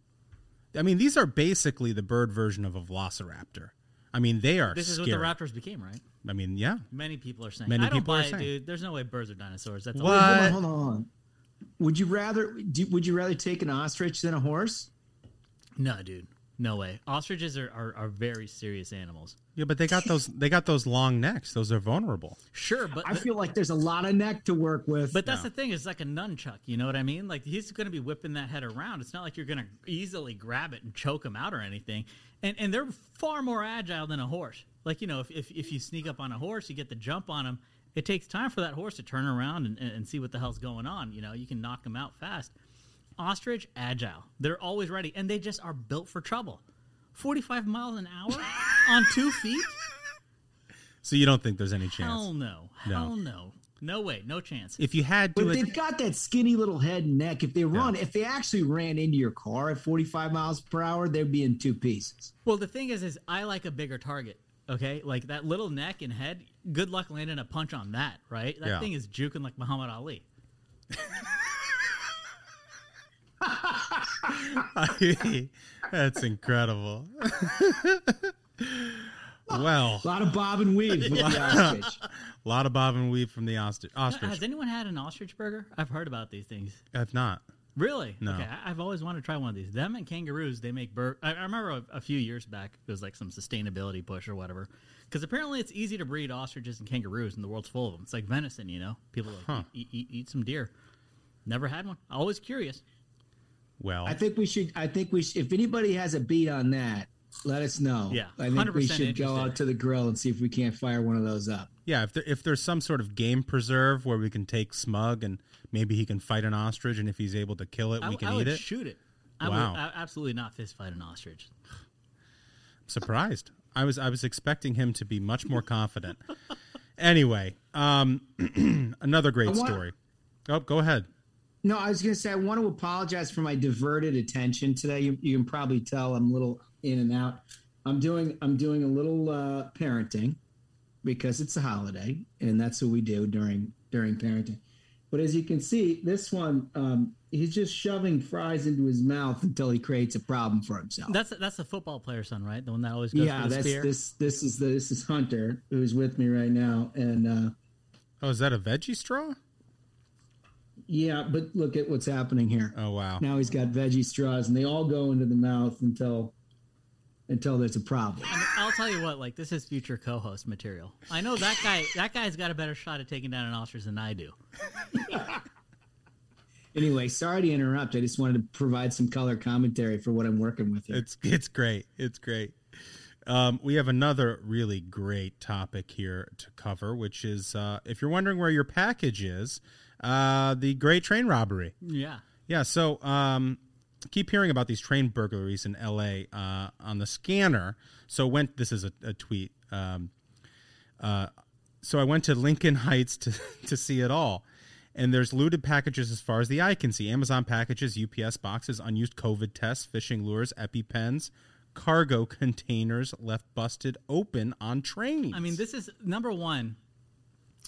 [SPEAKER 8] I mean, these are basically the bird version of a velociraptor. I mean, they are.
[SPEAKER 9] This is
[SPEAKER 8] scary.
[SPEAKER 9] what the raptors became, right?
[SPEAKER 8] I mean, yeah.
[SPEAKER 9] Many people are saying.
[SPEAKER 8] Many
[SPEAKER 9] I don't
[SPEAKER 8] people are
[SPEAKER 9] buy it,
[SPEAKER 8] saying.
[SPEAKER 9] dude. There's no way birds are dinosaurs. That's
[SPEAKER 8] What?
[SPEAKER 9] all.
[SPEAKER 10] Wait, hold on, hold on, hold on. Would you rather? Do, would you rather take an ostrich than a horse?
[SPEAKER 9] No, dude. No way. Ostriches are, are, are very serious animals.
[SPEAKER 8] Yeah, but they got those. They got those long necks. Those are vulnerable.
[SPEAKER 9] Sure, but
[SPEAKER 10] I feel like there's a lot of neck to work with.
[SPEAKER 9] But that's the thing. It's like a nunchuck. You know what I mean? Like he's going to be whipping that head around. It's not like you're going to easily grab it and choke him out or anything. And and they're far more agile than a horse. Like you know, if if, if you sneak up on a horse, you get the jump on him. It takes time for that horse to turn around and, and, and see what the hell's going on. You know, you can knock him out fast. Ostrich agile. They're always ready, and they just are built for trouble. Forty-five miles an hour on two feet.
[SPEAKER 8] So you don't think there's any chance?
[SPEAKER 9] Hell no.
[SPEAKER 8] No.
[SPEAKER 9] Hell no. No way. No chance.
[SPEAKER 8] If you had to,
[SPEAKER 10] But they've got that skinny little head and neck. If they run, if they actually ran into your car at 45 miles per hour, they'd be in two pieces.
[SPEAKER 9] Well, the thing is, is I like a bigger target. Okay, like that little neck and head. Good luck landing a punch on that. Right? That
[SPEAKER 8] Yeah.
[SPEAKER 9] thing is juking like Muhammad Ali.
[SPEAKER 8] Well,
[SPEAKER 10] a lot of bob and weave with the ostrich.
[SPEAKER 8] A lot of bob and weave from the ostrich. ostrich.
[SPEAKER 9] Has anyone had an ostrich burger? I've heard about these things.
[SPEAKER 8] I've not.
[SPEAKER 9] Really?
[SPEAKER 8] No.
[SPEAKER 9] Okay, I- I've always wanted to try one of these. Them and kangaroos, they make bur. I, I remember a, a few years back, it was like some sustainability push or whatever. Because apparently it's easy to breed ostriches and kangaroos, and the world's full of them. It's like venison, you know. People like,
[SPEAKER 8] Huh.
[SPEAKER 9] eat, eat, eat some deer. Never had one. Always curious.
[SPEAKER 8] Well,
[SPEAKER 10] I think we should. I think we. Should, if anybody has a beat on that, let us know.
[SPEAKER 9] Yeah,
[SPEAKER 10] I think we
[SPEAKER 9] 100%
[SPEAKER 10] should go out to the grill and see if we can't fire one of those up.
[SPEAKER 8] Yeah, if there, if there's some sort of game preserve where we can take Smug and maybe he can fight an ostrich, and if he's able to kill it,
[SPEAKER 9] I,
[SPEAKER 8] we can
[SPEAKER 9] I
[SPEAKER 8] eat
[SPEAKER 9] would
[SPEAKER 8] it.
[SPEAKER 9] shoot it. I
[SPEAKER 8] Wow.
[SPEAKER 9] would absolutely not fist fight an ostrich.
[SPEAKER 8] I'm surprised. I was I was expecting him to be much more confident. anyway, um, another great
[SPEAKER 10] want-
[SPEAKER 8] story. Oh, go ahead.
[SPEAKER 10] No, I was going to say I want to apologize for my diverted attention today. You, you can probably tell I'm a little in and out. I'm doing I'm doing a little uh, parenting because it's a holiday, and that's what we do during during parenting. But as you can see, this one um, he's just shoving fries into his mouth until he creates a problem for himself.
[SPEAKER 9] That's that's the football player son, right? The one that always goes
[SPEAKER 10] yeah,
[SPEAKER 9] for the
[SPEAKER 10] that's
[SPEAKER 9] spear.
[SPEAKER 10] this this is the this is Hunter who's with me right now, and uh,
[SPEAKER 8] Oh, is that a veggie straw?
[SPEAKER 10] Yeah, but look at what's happening here.
[SPEAKER 8] Oh wow.
[SPEAKER 10] Now he's got veggie straws, and they all go into the mouth until until there's a problem.
[SPEAKER 9] I mean, I'll tell you what, like this is future co-host material. I know that guy. That guy's got a better shot at taking down an ostrich than I do.
[SPEAKER 10] Anyway, sorry to interrupt. I just wanted to provide some color commentary for what I'm working with here.
[SPEAKER 8] It's it's great. It's great. Um, we have another really great topic here to cover, which is uh, if you're wondering where your package is, uh, the great train robbery.
[SPEAKER 9] Yeah.
[SPEAKER 8] Yeah, so um, keep hearing about these train burglaries in L.A. Uh, on the scanner. So went. This is a, a tweet. Um, uh, so I went to Lincoln Heights to to see it all, and there's looted packages as far as the eye can see. Amazon packages, UPS boxes, unused COVID tests, fishing lures, EpiPens, cargo containers left busted open on trains.
[SPEAKER 9] I mean, this is number one.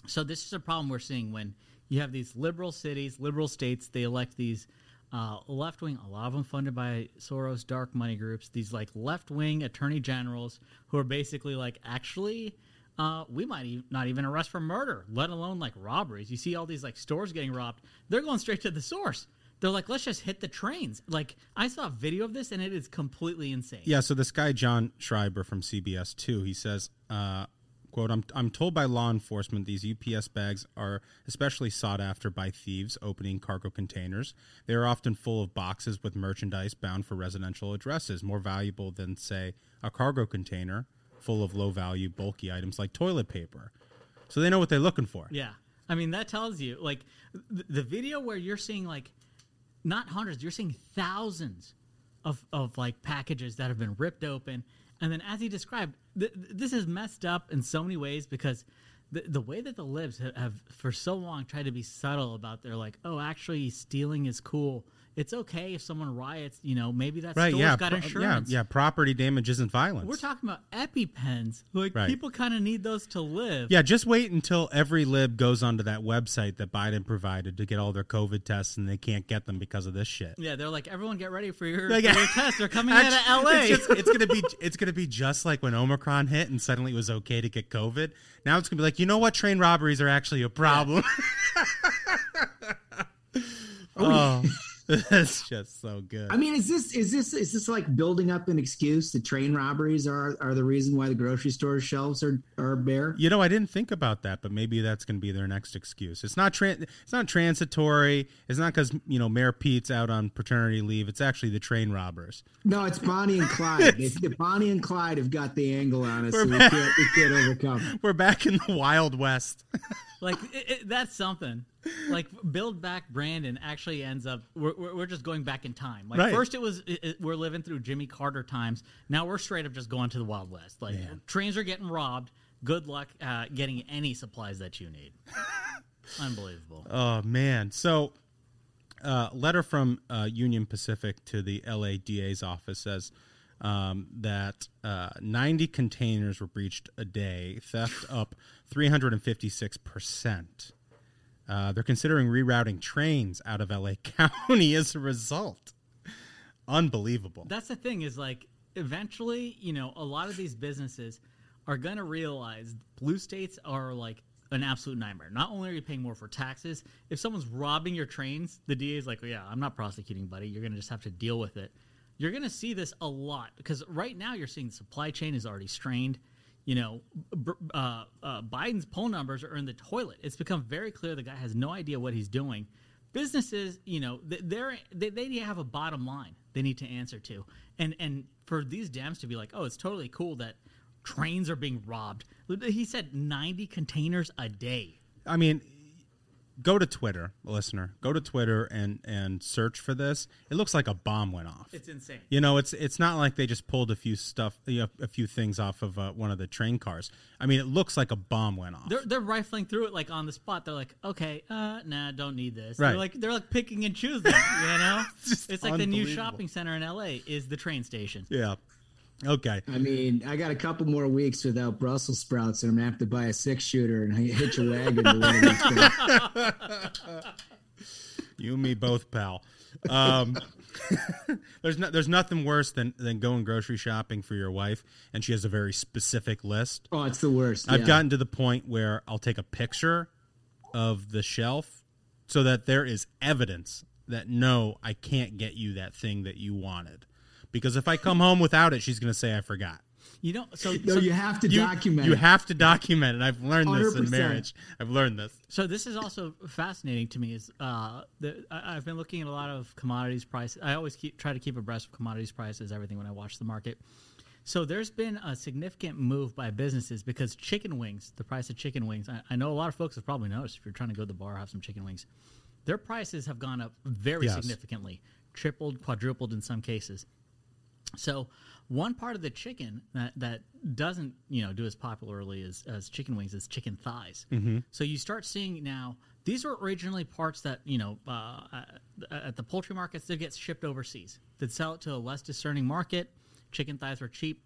[SPEAKER 9] So this is a problem we're seeing when you have these liberal cities, liberal states. They elect these uh, left wing, a lot of them funded by Soros dark money groups. These like left wing attorney generals who are basically like, actually, uh, we might e- not even arrest for murder, let alone like robberies. You see all these like stores getting robbed. They're going straight to the source. They're like, let's just hit the trains. Like I saw a video of this and it is completely insane.
[SPEAKER 8] Yeah, so this guy John Schreiber from CBS Two, he says, uh, "quote I'm I'm told by law enforcement these UPS bags are especially sought after by thieves opening cargo containers. They are often full of boxes with merchandise bound for residential addresses, more valuable than say a cargo container full of low value bulky items like toilet paper. So they know what they're looking for.
[SPEAKER 9] Yeah. I mean, that tells you, like, th- the video where you're seeing, like, not hundreds, you're seeing thousands of, of like, packages that have been ripped open. And then, as he described, th- th- this is messed up in so many ways because the, the way that the libs have, have, for so long, tried to be subtle about their, like, oh, actually, stealing is cool. It's okay if someone riots, you know, maybe that
[SPEAKER 8] Right,
[SPEAKER 9] store's
[SPEAKER 8] yeah,
[SPEAKER 9] got
[SPEAKER 8] pro- yeah,
[SPEAKER 9] insurance.
[SPEAKER 8] yeah. Property damage isn't violence.
[SPEAKER 9] We're talking about EpiPens. Like,
[SPEAKER 8] Right.
[SPEAKER 9] people kind of need those to live.
[SPEAKER 8] Yeah, just wait until every lib goes onto that website that Biden provided to get all their COVID tests, and they can't get them because of this shit.
[SPEAKER 9] Yeah, they're like, everyone get ready for your,
[SPEAKER 8] Like-
[SPEAKER 9] for your tests. They're coming out of LA.
[SPEAKER 8] It's, just- it's gonna be it's gonna be just like when Omicron hit and suddenly it was okay to get COVID. Now it's gonna be like you know what train robberies are actually a problem. oh, that's just so good.
[SPEAKER 10] I mean, is this is this is this like building up an excuse? The train robberies are are the reason why the grocery store shelves are are bare.
[SPEAKER 8] You know, I didn't think about that, but maybe that's going to be their next excuse. It's not tran- it's not transitory. It's not because you know Mayor Pete's out on paternity leave. It's actually the train robbers.
[SPEAKER 10] No, it's Bonnie and Clyde. They- the Bonnie and Clyde have got the angle on us,
[SPEAKER 8] We're
[SPEAKER 10] so we can't, we can't overcome.
[SPEAKER 8] We're back in the Wild West.
[SPEAKER 9] like it, it, that's something. Like build back Brandon actually ends up. We're, we're, we're just going back in time. Like
[SPEAKER 8] Right.
[SPEAKER 9] first it was it, it- we're living through Jimmy Carter times. Now we're straight up just going to the Wild West. Like trains are getting robbed. Good luck uh, getting any supplies that you need. Unbelievable.
[SPEAKER 8] Oh man! So, uh, letter from uh, Union Pacific to the LADA's office says um, that uh, 90 containers were breached a day, theft up 356 percent. Uh, they're considering rerouting trains out of LA County as a result. Unbelievable.
[SPEAKER 9] That's the thing is like eventually, you know, a lot of these businesses are going to realize blue states are like an absolute nightmare. Not only are you paying more for taxes, if someone's robbing your trains, the DA is like, oh, yeah, I'm not prosecuting, buddy. You're going to just have to deal with it. You're going to see this a lot because right now you're seeing the supply chain is already strained. You know, uh, uh, Biden's poll numbers are in the toilet. It's become very clear the guy has no idea what he's doing. Businesses, you know, they're, they they have a bottom line they need to answer to, and and for these Dems to be like, oh, it's totally cool that trains are being robbed. He said 90 containers a day.
[SPEAKER 8] I mean, go to Twitter, listener. Go to Twitter and and search for this. It looks like a bomb went off.
[SPEAKER 9] It's insane.
[SPEAKER 8] You know, it's it's not like they just pulled a few stuff, you know, a few things off of uh, one of the train cars. I mean, it looks like a bomb went off.
[SPEAKER 9] They're they're rifling through it like on the spot. They're like, okay, uh, nah, don't need this.
[SPEAKER 8] Right.
[SPEAKER 9] They're like they're like picking and choosing. You know,
[SPEAKER 8] it's,
[SPEAKER 9] it's like the new shopping center in L.A. is the train station.
[SPEAKER 8] Yeah. Okay.
[SPEAKER 10] I mean, I got a couple more weeks without Brussels sprouts, and I'm gonna have to buy a six shooter and hitch a wagon to one of
[SPEAKER 8] these You and me both, pal. Um, there's no, there's nothing worse than than going grocery shopping for your wife, and she has a very specific list.
[SPEAKER 10] Oh, it's the worst.
[SPEAKER 8] I've
[SPEAKER 10] yeah.
[SPEAKER 8] gotten to the point where I'll take a picture of the shelf so that there is evidence that no, I can't get you that thing that you wanted because if I come home without it, she's going to say I forgot.
[SPEAKER 9] You know, so,
[SPEAKER 10] no,
[SPEAKER 9] so
[SPEAKER 10] you have to
[SPEAKER 8] you,
[SPEAKER 10] document.
[SPEAKER 8] You have to document it. I've learned
[SPEAKER 10] 100%.
[SPEAKER 8] this in marriage. I've learned this.
[SPEAKER 9] So this is also fascinating to me. Is uh, the, I, have been looking at a lot of commodities prices. I always keep try to keep abreast of commodities prices, everything when I watch the market. So there's been a significant move by businesses because chicken wings, the price of chicken wings. I, I know a lot of folks have probably noticed if you're trying to go to the bar have some chicken wings, their prices have gone up very
[SPEAKER 8] yes.
[SPEAKER 9] significantly, tripled, quadrupled in some cases. So one part of the chicken that, that doesn't you know do as popularly as, as chicken wings is chicken thighs.
[SPEAKER 8] Mm-hmm.
[SPEAKER 9] So you start seeing now these were originally parts that you know uh, at the poultry markets that get shipped overseas. They'd sell it to a less discerning market. Chicken thighs were cheap.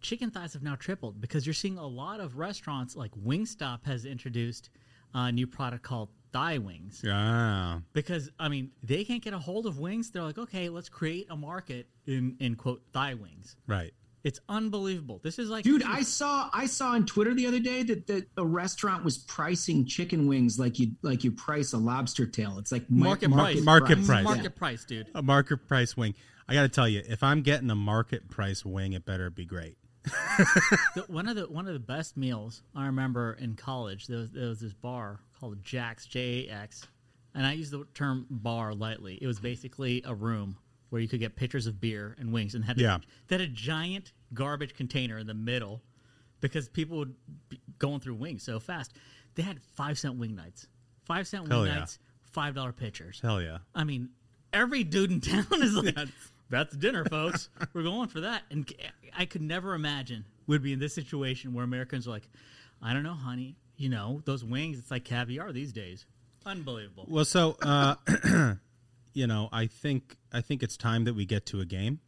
[SPEAKER 9] Chicken thighs have now tripled because you're seeing a lot of restaurants like Wingstop has introduced a new product called thigh wings.
[SPEAKER 8] Yeah.
[SPEAKER 9] Because I mean, they can't get a hold of wings. They're like, okay, let's create a market in in quote thigh wings.
[SPEAKER 8] Right.
[SPEAKER 9] It's unbelievable. This is like,
[SPEAKER 10] dude. I saw I saw on Twitter the other day that, that a restaurant was pricing chicken wings like you like you price a lobster tail. It's like
[SPEAKER 9] market,
[SPEAKER 10] market
[SPEAKER 9] price,
[SPEAKER 8] market price,
[SPEAKER 9] market
[SPEAKER 8] yeah.
[SPEAKER 9] price, dude.
[SPEAKER 8] A market price wing. I got to tell you, if I'm getting a market price wing, it better be great.
[SPEAKER 9] the, one of the one of the best meals I remember in college. There was, there was this bar called Jax J A X, and I use the term bar lightly. It was basically a room where you could get pitchers of beer and wings, and had
[SPEAKER 8] yeah.
[SPEAKER 9] a, had a giant garbage container in the middle because people would be going through wings so fast. They had five cent wing nights, five cent
[SPEAKER 8] Hell
[SPEAKER 9] wing
[SPEAKER 8] yeah.
[SPEAKER 9] nights, five dollar pitchers.
[SPEAKER 8] Hell yeah!
[SPEAKER 9] I mean, every dude in town is like. That's dinner, folks. We're going for that. And I could never imagine we'd be in this situation where Americans are like, I don't know, honey. You know, those wings, it's like caviar these days. Unbelievable.
[SPEAKER 8] Well, so uh, you know, I think I think it's time that we get to a game.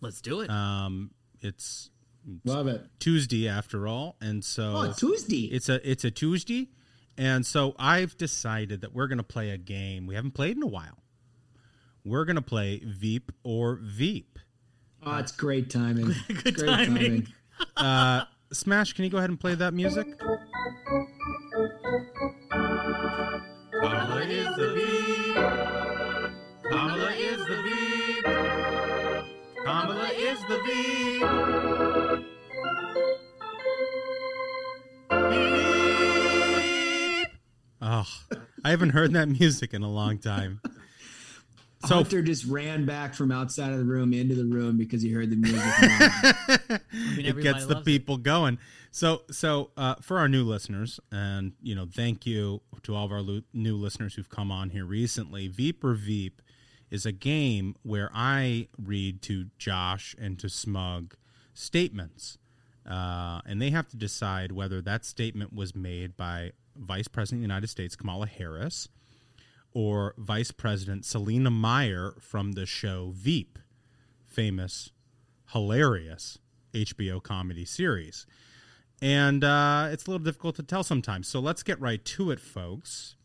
[SPEAKER 9] Let's do it.
[SPEAKER 8] Um, it's, it's
[SPEAKER 10] love it
[SPEAKER 8] Tuesday after all, and so
[SPEAKER 10] oh, Tuesday.
[SPEAKER 8] It's a it's a Tuesday, and so I've decided that we're going to play a game we haven't played in a while. We're going to play Veep or VP.
[SPEAKER 10] Oh, it's great timing.
[SPEAKER 9] Good
[SPEAKER 10] great
[SPEAKER 9] timing.
[SPEAKER 10] timing.
[SPEAKER 8] Uh, Smash, can you go ahead and play that music?
[SPEAKER 12] Kamala is the Veep. Kamala is the Veep. Kamala is the Veep.
[SPEAKER 8] Oh, I haven't heard that music in a long time.
[SPEAKER 10] So Hunter just ran back from outside of the room into the room because he heard the music.
[SPEAKER 9] mean,
[SPEAKER 8] it gets the
[SPEAKER 9] loves
[SPEAKER 8] people going. So, so uh, for our new listeners, and you know, thank you to all of our lo- new listeners who've come on here recently. Veep or VP is a game where I read to Josh and to Smug statements, uh, and they have to decide whether that statement was made by Vice President of the United States Kamala Harris or Vice President Selina Meyer from the show Veep, famous, hilarious HBO comedy series. And uh, it's a little difficult to tell sometimes. So let's get right to it, folks.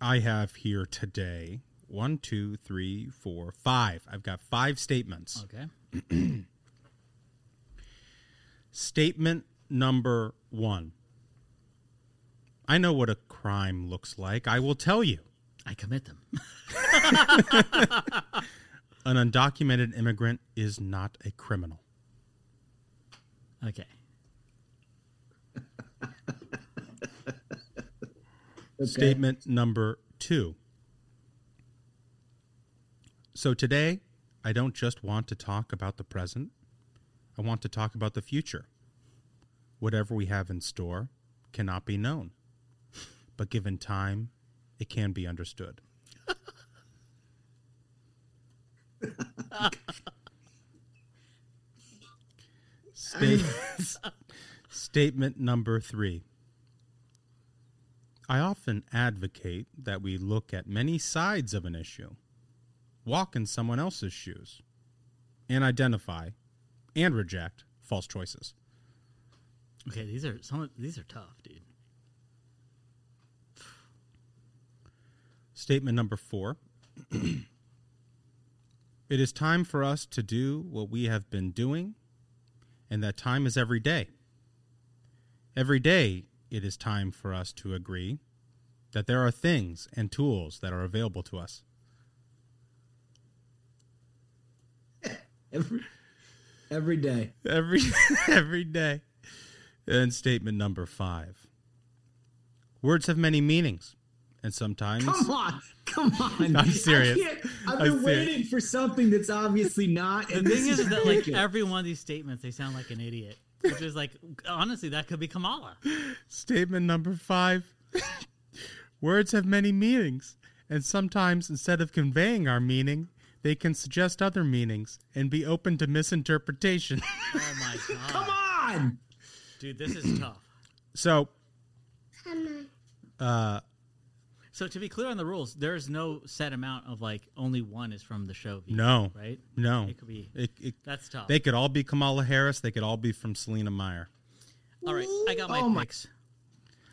[SPEAKER 8] I have here today one, two, three, four, five. I've got five statements.
[SPEAKER 9] Okay.
[SPEAKER 8] Statement number one. I know what a crime looks like. I will tell you.
[SPEAKER 9] I commit them.
[SPEAKER 8] An undocumented immigrant is not a criminal.
[SPEAKER 9] Okay.
[SPEAKER 8] Statement number two. So today, I don't just want to talk about the present, I want to talk about the future. Whatever we have in store cannot be known, but given time, it can be understood. State, statement number three. I often advocate that we look at many sides of an issue, walk in someone else's shoes, and identify and reject false choices.
[SPEAKER 9] Okay, these are some. Of, these are tough, dude.
[SPEAKER 8] Statement number four. it is time for us to do what we have been doing, and that time is every day. Every day, it is time for us to agree that there are things and tools that are available to us.
[SPEAKER 10] Every, every day.
[SPEAKER 8] Every every day. And statement number five. Words have many meanings, and sometimes
[SPEAKER 10] Come on, come on.
[SPEAKER 8] I'm serious.
[SPEAKER 10] I can't- I've
[SPEAKER 8] I'm
[SPEAKER 10] been
[SPEAKER 8] serious.
[SPEAKER 10] waiting for something that's obviously not.
[SPEAKER 9] The
[SPEAKER 10] And
[SPEAKER 9] thing
[SPEAKER 10] this
[SPEAKER 9] is that like every one of these statements, they sound like an idiot. Which is like honestly, that could be Kamala.
[SPEAKER 8] Statement number five. Words have many meanings, and sometimes instead of conveying our meaning, they can suggest other meanings and be open to misinterpretation.
[SPEAKER 9] Oh my god,
[SPEAKER 10] Come on.
[SPEAKER 9] dude, this is tough.
[SPEAKER 8] so, uh,
[SPEAKER 9] So to be clear on the rules, there's no set amount of like only one is from the show. V,
[SPEAKER 8] no,
[SPEAKER 9] right?
[SPEAKER 8] No,
[SPEAKER 9] It could be.
[SPEAKER 8] It- it-
[SPEAKER 9] That's tough.
[SPEAKER 8] They could all be Kamala Harris. They could all be from Selina Meyer.
[SPEAKER 9] All right, I got my
[SPEAKER 10] Oh my-
[SPEAKER 9] picks.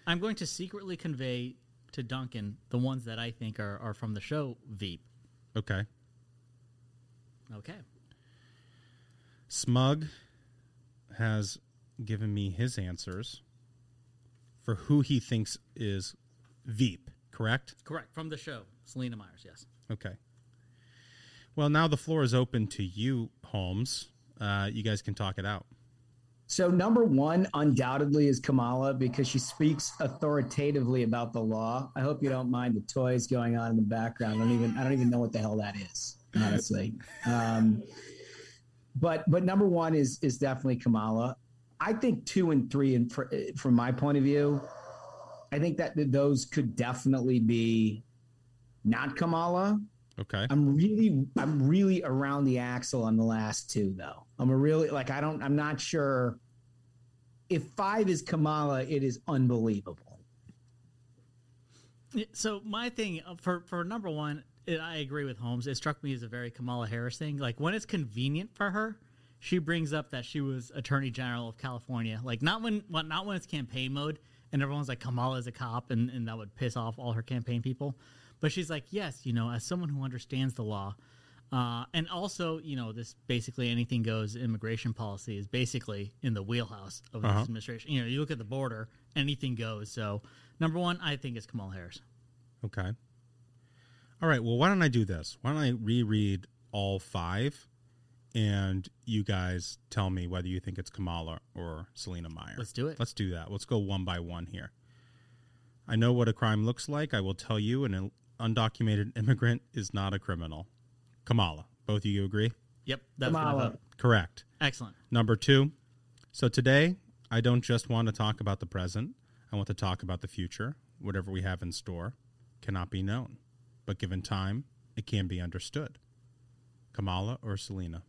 [SPEAKER 9] I'm going to secretly convey to Duncan the ones that I think are, are from the show Veep.
[SPEAKER 8] Okay.
[SPEAKER 9] Okay.
[SPEAKER 8] Smug has given me his answers for who he thinks is Veep, correct?
[SPEAKER 9] Correct. From the show. Selina Meyers, yes.
[SPEAKER 8] Okay. Well, now the floor is open to you, Holmes. Uh, you guys can talk it out.
[SPEAKER 10] So number one, undoubtedly, is Kamala because she speaks authoritatively about the law. I hope you don't mind the toys going on in the background. I don't even I don't even know what the hell that is, honestly. Um, but but number one is is definitely Kamala. I think two and three, and fr- from my point of view, I think that those could definitely be not Kamala.
[SPEAKER 8] Okay.
[SPEAKER 10] I'm really I'm really around the axle on the last two though. I'm a really like I don't I'm not sure if five is Kamala, it is unbelievable.
[SPEAKER 9] So my thing uh, for for number one, I agree with Holmes. It struck me as a very Kamala Harris thing. Like when it's convenient for her, she brings up that she was Attorney General of California. Like not when well, not when it's campaign mode and everyone's like Kamala is a cop and, and that would piss off all her campaign people. But she's like, yes, you know, as someone who understands the law, uh, and also, you know, this basically anything goes immigration policy is basically in the wheelhouse of
[SPEAKER 8] Uh-huh.
[SPEAKER 9] this administration. You know, you look at the border, anything goes. So, number one, I think it's Kamala Harris.
[SPEAKER 8] Okay. All right. Well, why don't I do this? Why don't I reread all five, and you guys tell me whether you think it's Kamala or Selina Meyer.
[SPEAKER 9] Let's do it.
[SPEAKER 8] Let's do that. Let's go one by one here. I know what a crime looks like. I will tell you, an undocumented immigrant is not a criminal. Kamala. Both of you agree?
[SPEAKER 9] Yep, that's
[SPEAKER 10] Kamala.
[SPEAKER 8] Correct.
[SPEAKER 9] Excellent.
[SPEAKER 8] Number two. So today, I don't just want to talk about the present. I want to talk about the future. Whatever we have in store cannot be known, but given time, it can be understood. Kamala or Selina?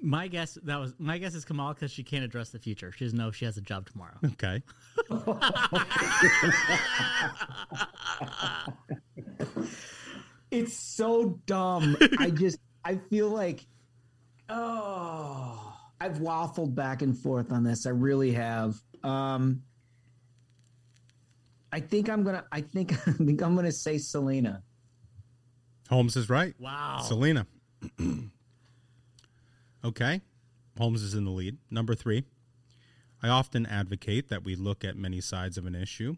[SPEAKER 9] My guess that was my guess is Kamala because she can't address the future. She doesn't know if she has a job tomorrow.
[SPEAKER 8] Okay.
[SPEAKER 10] It's so dumb. I just I feel like oh I've waffled back and forth on this. I really have. Um I think I'm gonna I think I think I'm gonna say Selina.
[SPEAKER 8] Holmes is right.
[SPEAKER 9] Wow.
[SPEAKER 8] Selina. okay. Holmes is in the lead. Number three. I often advocate that we look at many sides of an issue,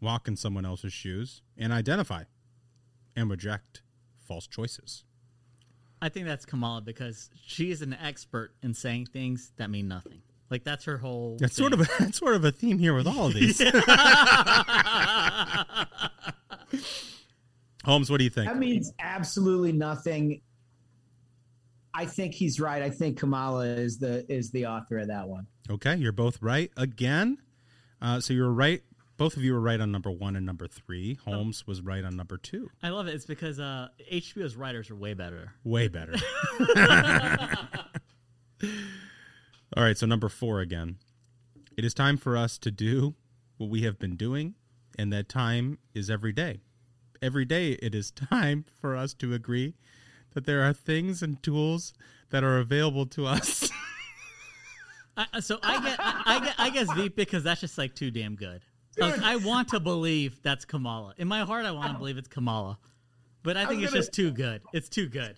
[SPEAKER 8] walk in someone else's shoes, and identify and reject false choices.
[SPEAKER 9] I think that's Kamala because she is an expert in saying things that mean nothing. Like that's her whole.
[SPEAKER 8] That's
[SPEAKER 9] thing.
[SPEAKER 8] sort of a, that's sort of a theme here with all of these. Holmes, what do you think?
[SPEAKER 10] That means absolutely nothing. I think he's right. I think Kamala is the is the author of that one.
[SPEAKER 8] Okay, you're both right again. Uh, so you're right. Both of you were right on number one and number three. Holmes was right on number two.
[SPEAKER 9] I love it. It's because uh, HBO's writers are way better.
[SPEAKER 8] Way better. All right, so number four again. It is time for us to do what we have been doing, and that time is every day. Every day, it is time for us to agree that there are things and tools that are available to us.
[SPEAKER 9] I, so I get, I, I get, I guess Veep because that's just like too damn good. Like, I want to believe that's Kamala. In my heart, I want to believe it's Kamala, but I think
[SPEAKER 10] I'm
[SPEAKER 9] it's just too good. It's too good.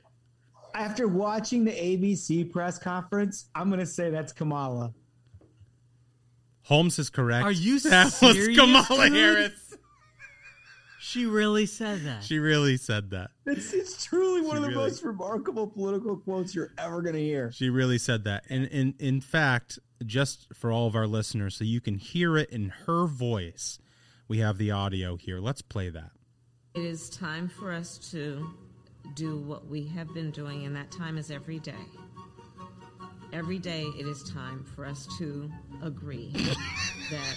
[SPEAKER 10] After watching the ABC press conference, I'm going to say that's Kamala.
[SPEAKER 8] Holmes is correct.
[SPEAKER 9] Are you
[SPEAKER 8] that
[SPEAKER 9] serious?
[SPEAKER 8] was Kamala
[SPEAKER 9] dude?
[SPEAKER 8] Harris.
[SPEAKER 9] She really said that.
[SPEAKER 8] She really said that.
[SPEAKER 10] It's, it's truly one
[SPEAKER 8] She
[SPEAKER 10] of the
[SPEAKER 8] really-
[SPEAKER 10] most remarkable political quotes you're ever going to hear.
[SPEAKER 8] She really said that. And in in fact, just for all of our listeners, so you can hear it in her voice, we have the audio here. Let's play that.
[SPEAKER 2] It is time for us to do what we have been doing, and that time is every day. Every day, it is time for us to agree that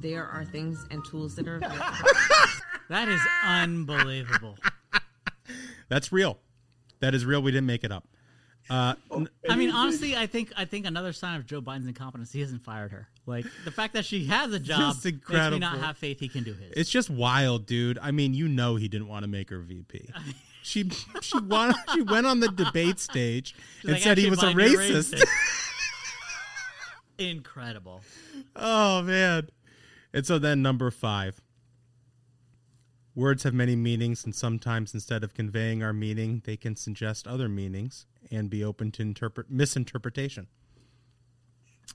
[SPEAKER 2] there are things and tools that are available.
[SPEAKER 9] That is unbelievable.
[SPEAKER 8] That's real. That is real. We didn't make it up. Uh,
[SPEAKER 9] I mean, honestly, I think I think another sign of Joe Biden's incompetence. He hasn't fired her. Like the fact that she has a job
[SPEAKER 8] Just
[SPEAKER 9] makes me not have faith he can do his.
[SPEAKER 8] it's just wild, dude. I mean, you know, he didn't want to make her VP. She she won, she went on the debate stage
[SPEAKER 9] She's
[SPEAKER 8] and
[SPEAKER 9] like,
[SPEAKER 8] said he was a
[SPEAKER 9] you're
[SPEAKER 8] racist.
[SPEAKER 9] Incredible.
[SPEAKER 8] oh man! And so then number five. Words have many meanings, and sometimes instead of conveying our meaning, they can suggest other meanings and be open to interpret misinterpretation.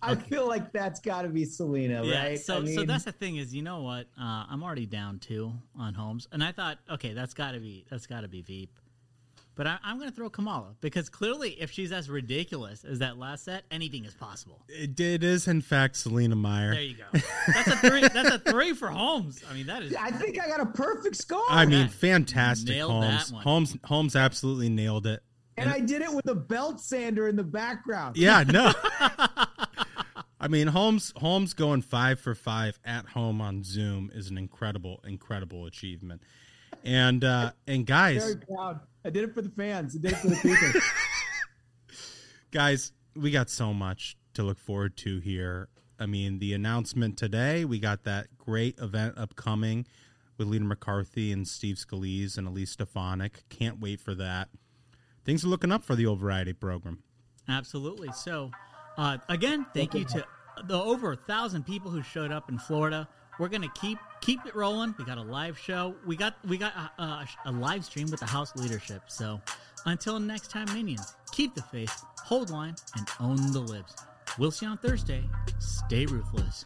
[SPEAKER 10] I feel like that's got to be Selina,
[SPEAKER 9] Yeah.
[SPEAKER 10] right?
[SPEAKER 9] So
[SPEAKER 10] I
[SPEAKER 9] so that's the thing is, you know what? Uh, I'm already down two on Holmes, and I thought, okay, that's got to be that's got to be Veep. But I, I'm going to throw Kamala because clearly, if she's as ridiculous as that last set, anything is possible.
[SPEAKER 8] It, it is, in fact, Selina Meyer.
[SPEAKER 9] There you go. That's a three. that's a three for Holmes. I mean, that is.
[SPEAKER 10] I think I got a perfect score.
[SPEAKER 8] I mean, fantastic,
[SPEAKER 9] Nailed that
[SPEAKER 8] Holmes.
[SPEAKER 9] one.
[SPEAKER 8] Holmes. Holmes absolutely nailed it.
[SPEAKER 10] and I did it with a belt sander in the background.
[SPEAKER 8] Yeah, no. I mean, Holmes. Holmes going five for five at home on Zoom is an incredible, incredible achievement. And uh, and guys,
[SPEAKER 10] Very proud. I did it for the fans. I did it for the people.
[SPEAKER 8] guys, we got so much to look forward to here. I mean, the announcement today, we got that great event upcoming with Leader McCarthy and Steve Scalise and Elise Stefanik. Can't wait for that. Things are looking up for the old variety program.
[SPEAKER 9] Absolutely. So, uh, again, thank you to the over a thousand people who showed up in Florida. We're gonna keep keep it rolling. We got a live show. We got we got a, a, a live stream with the House leadership. So, until next time, minions, keep the faith, hold line, and own the libs. We'll see you on Thursday. Stay ruthless.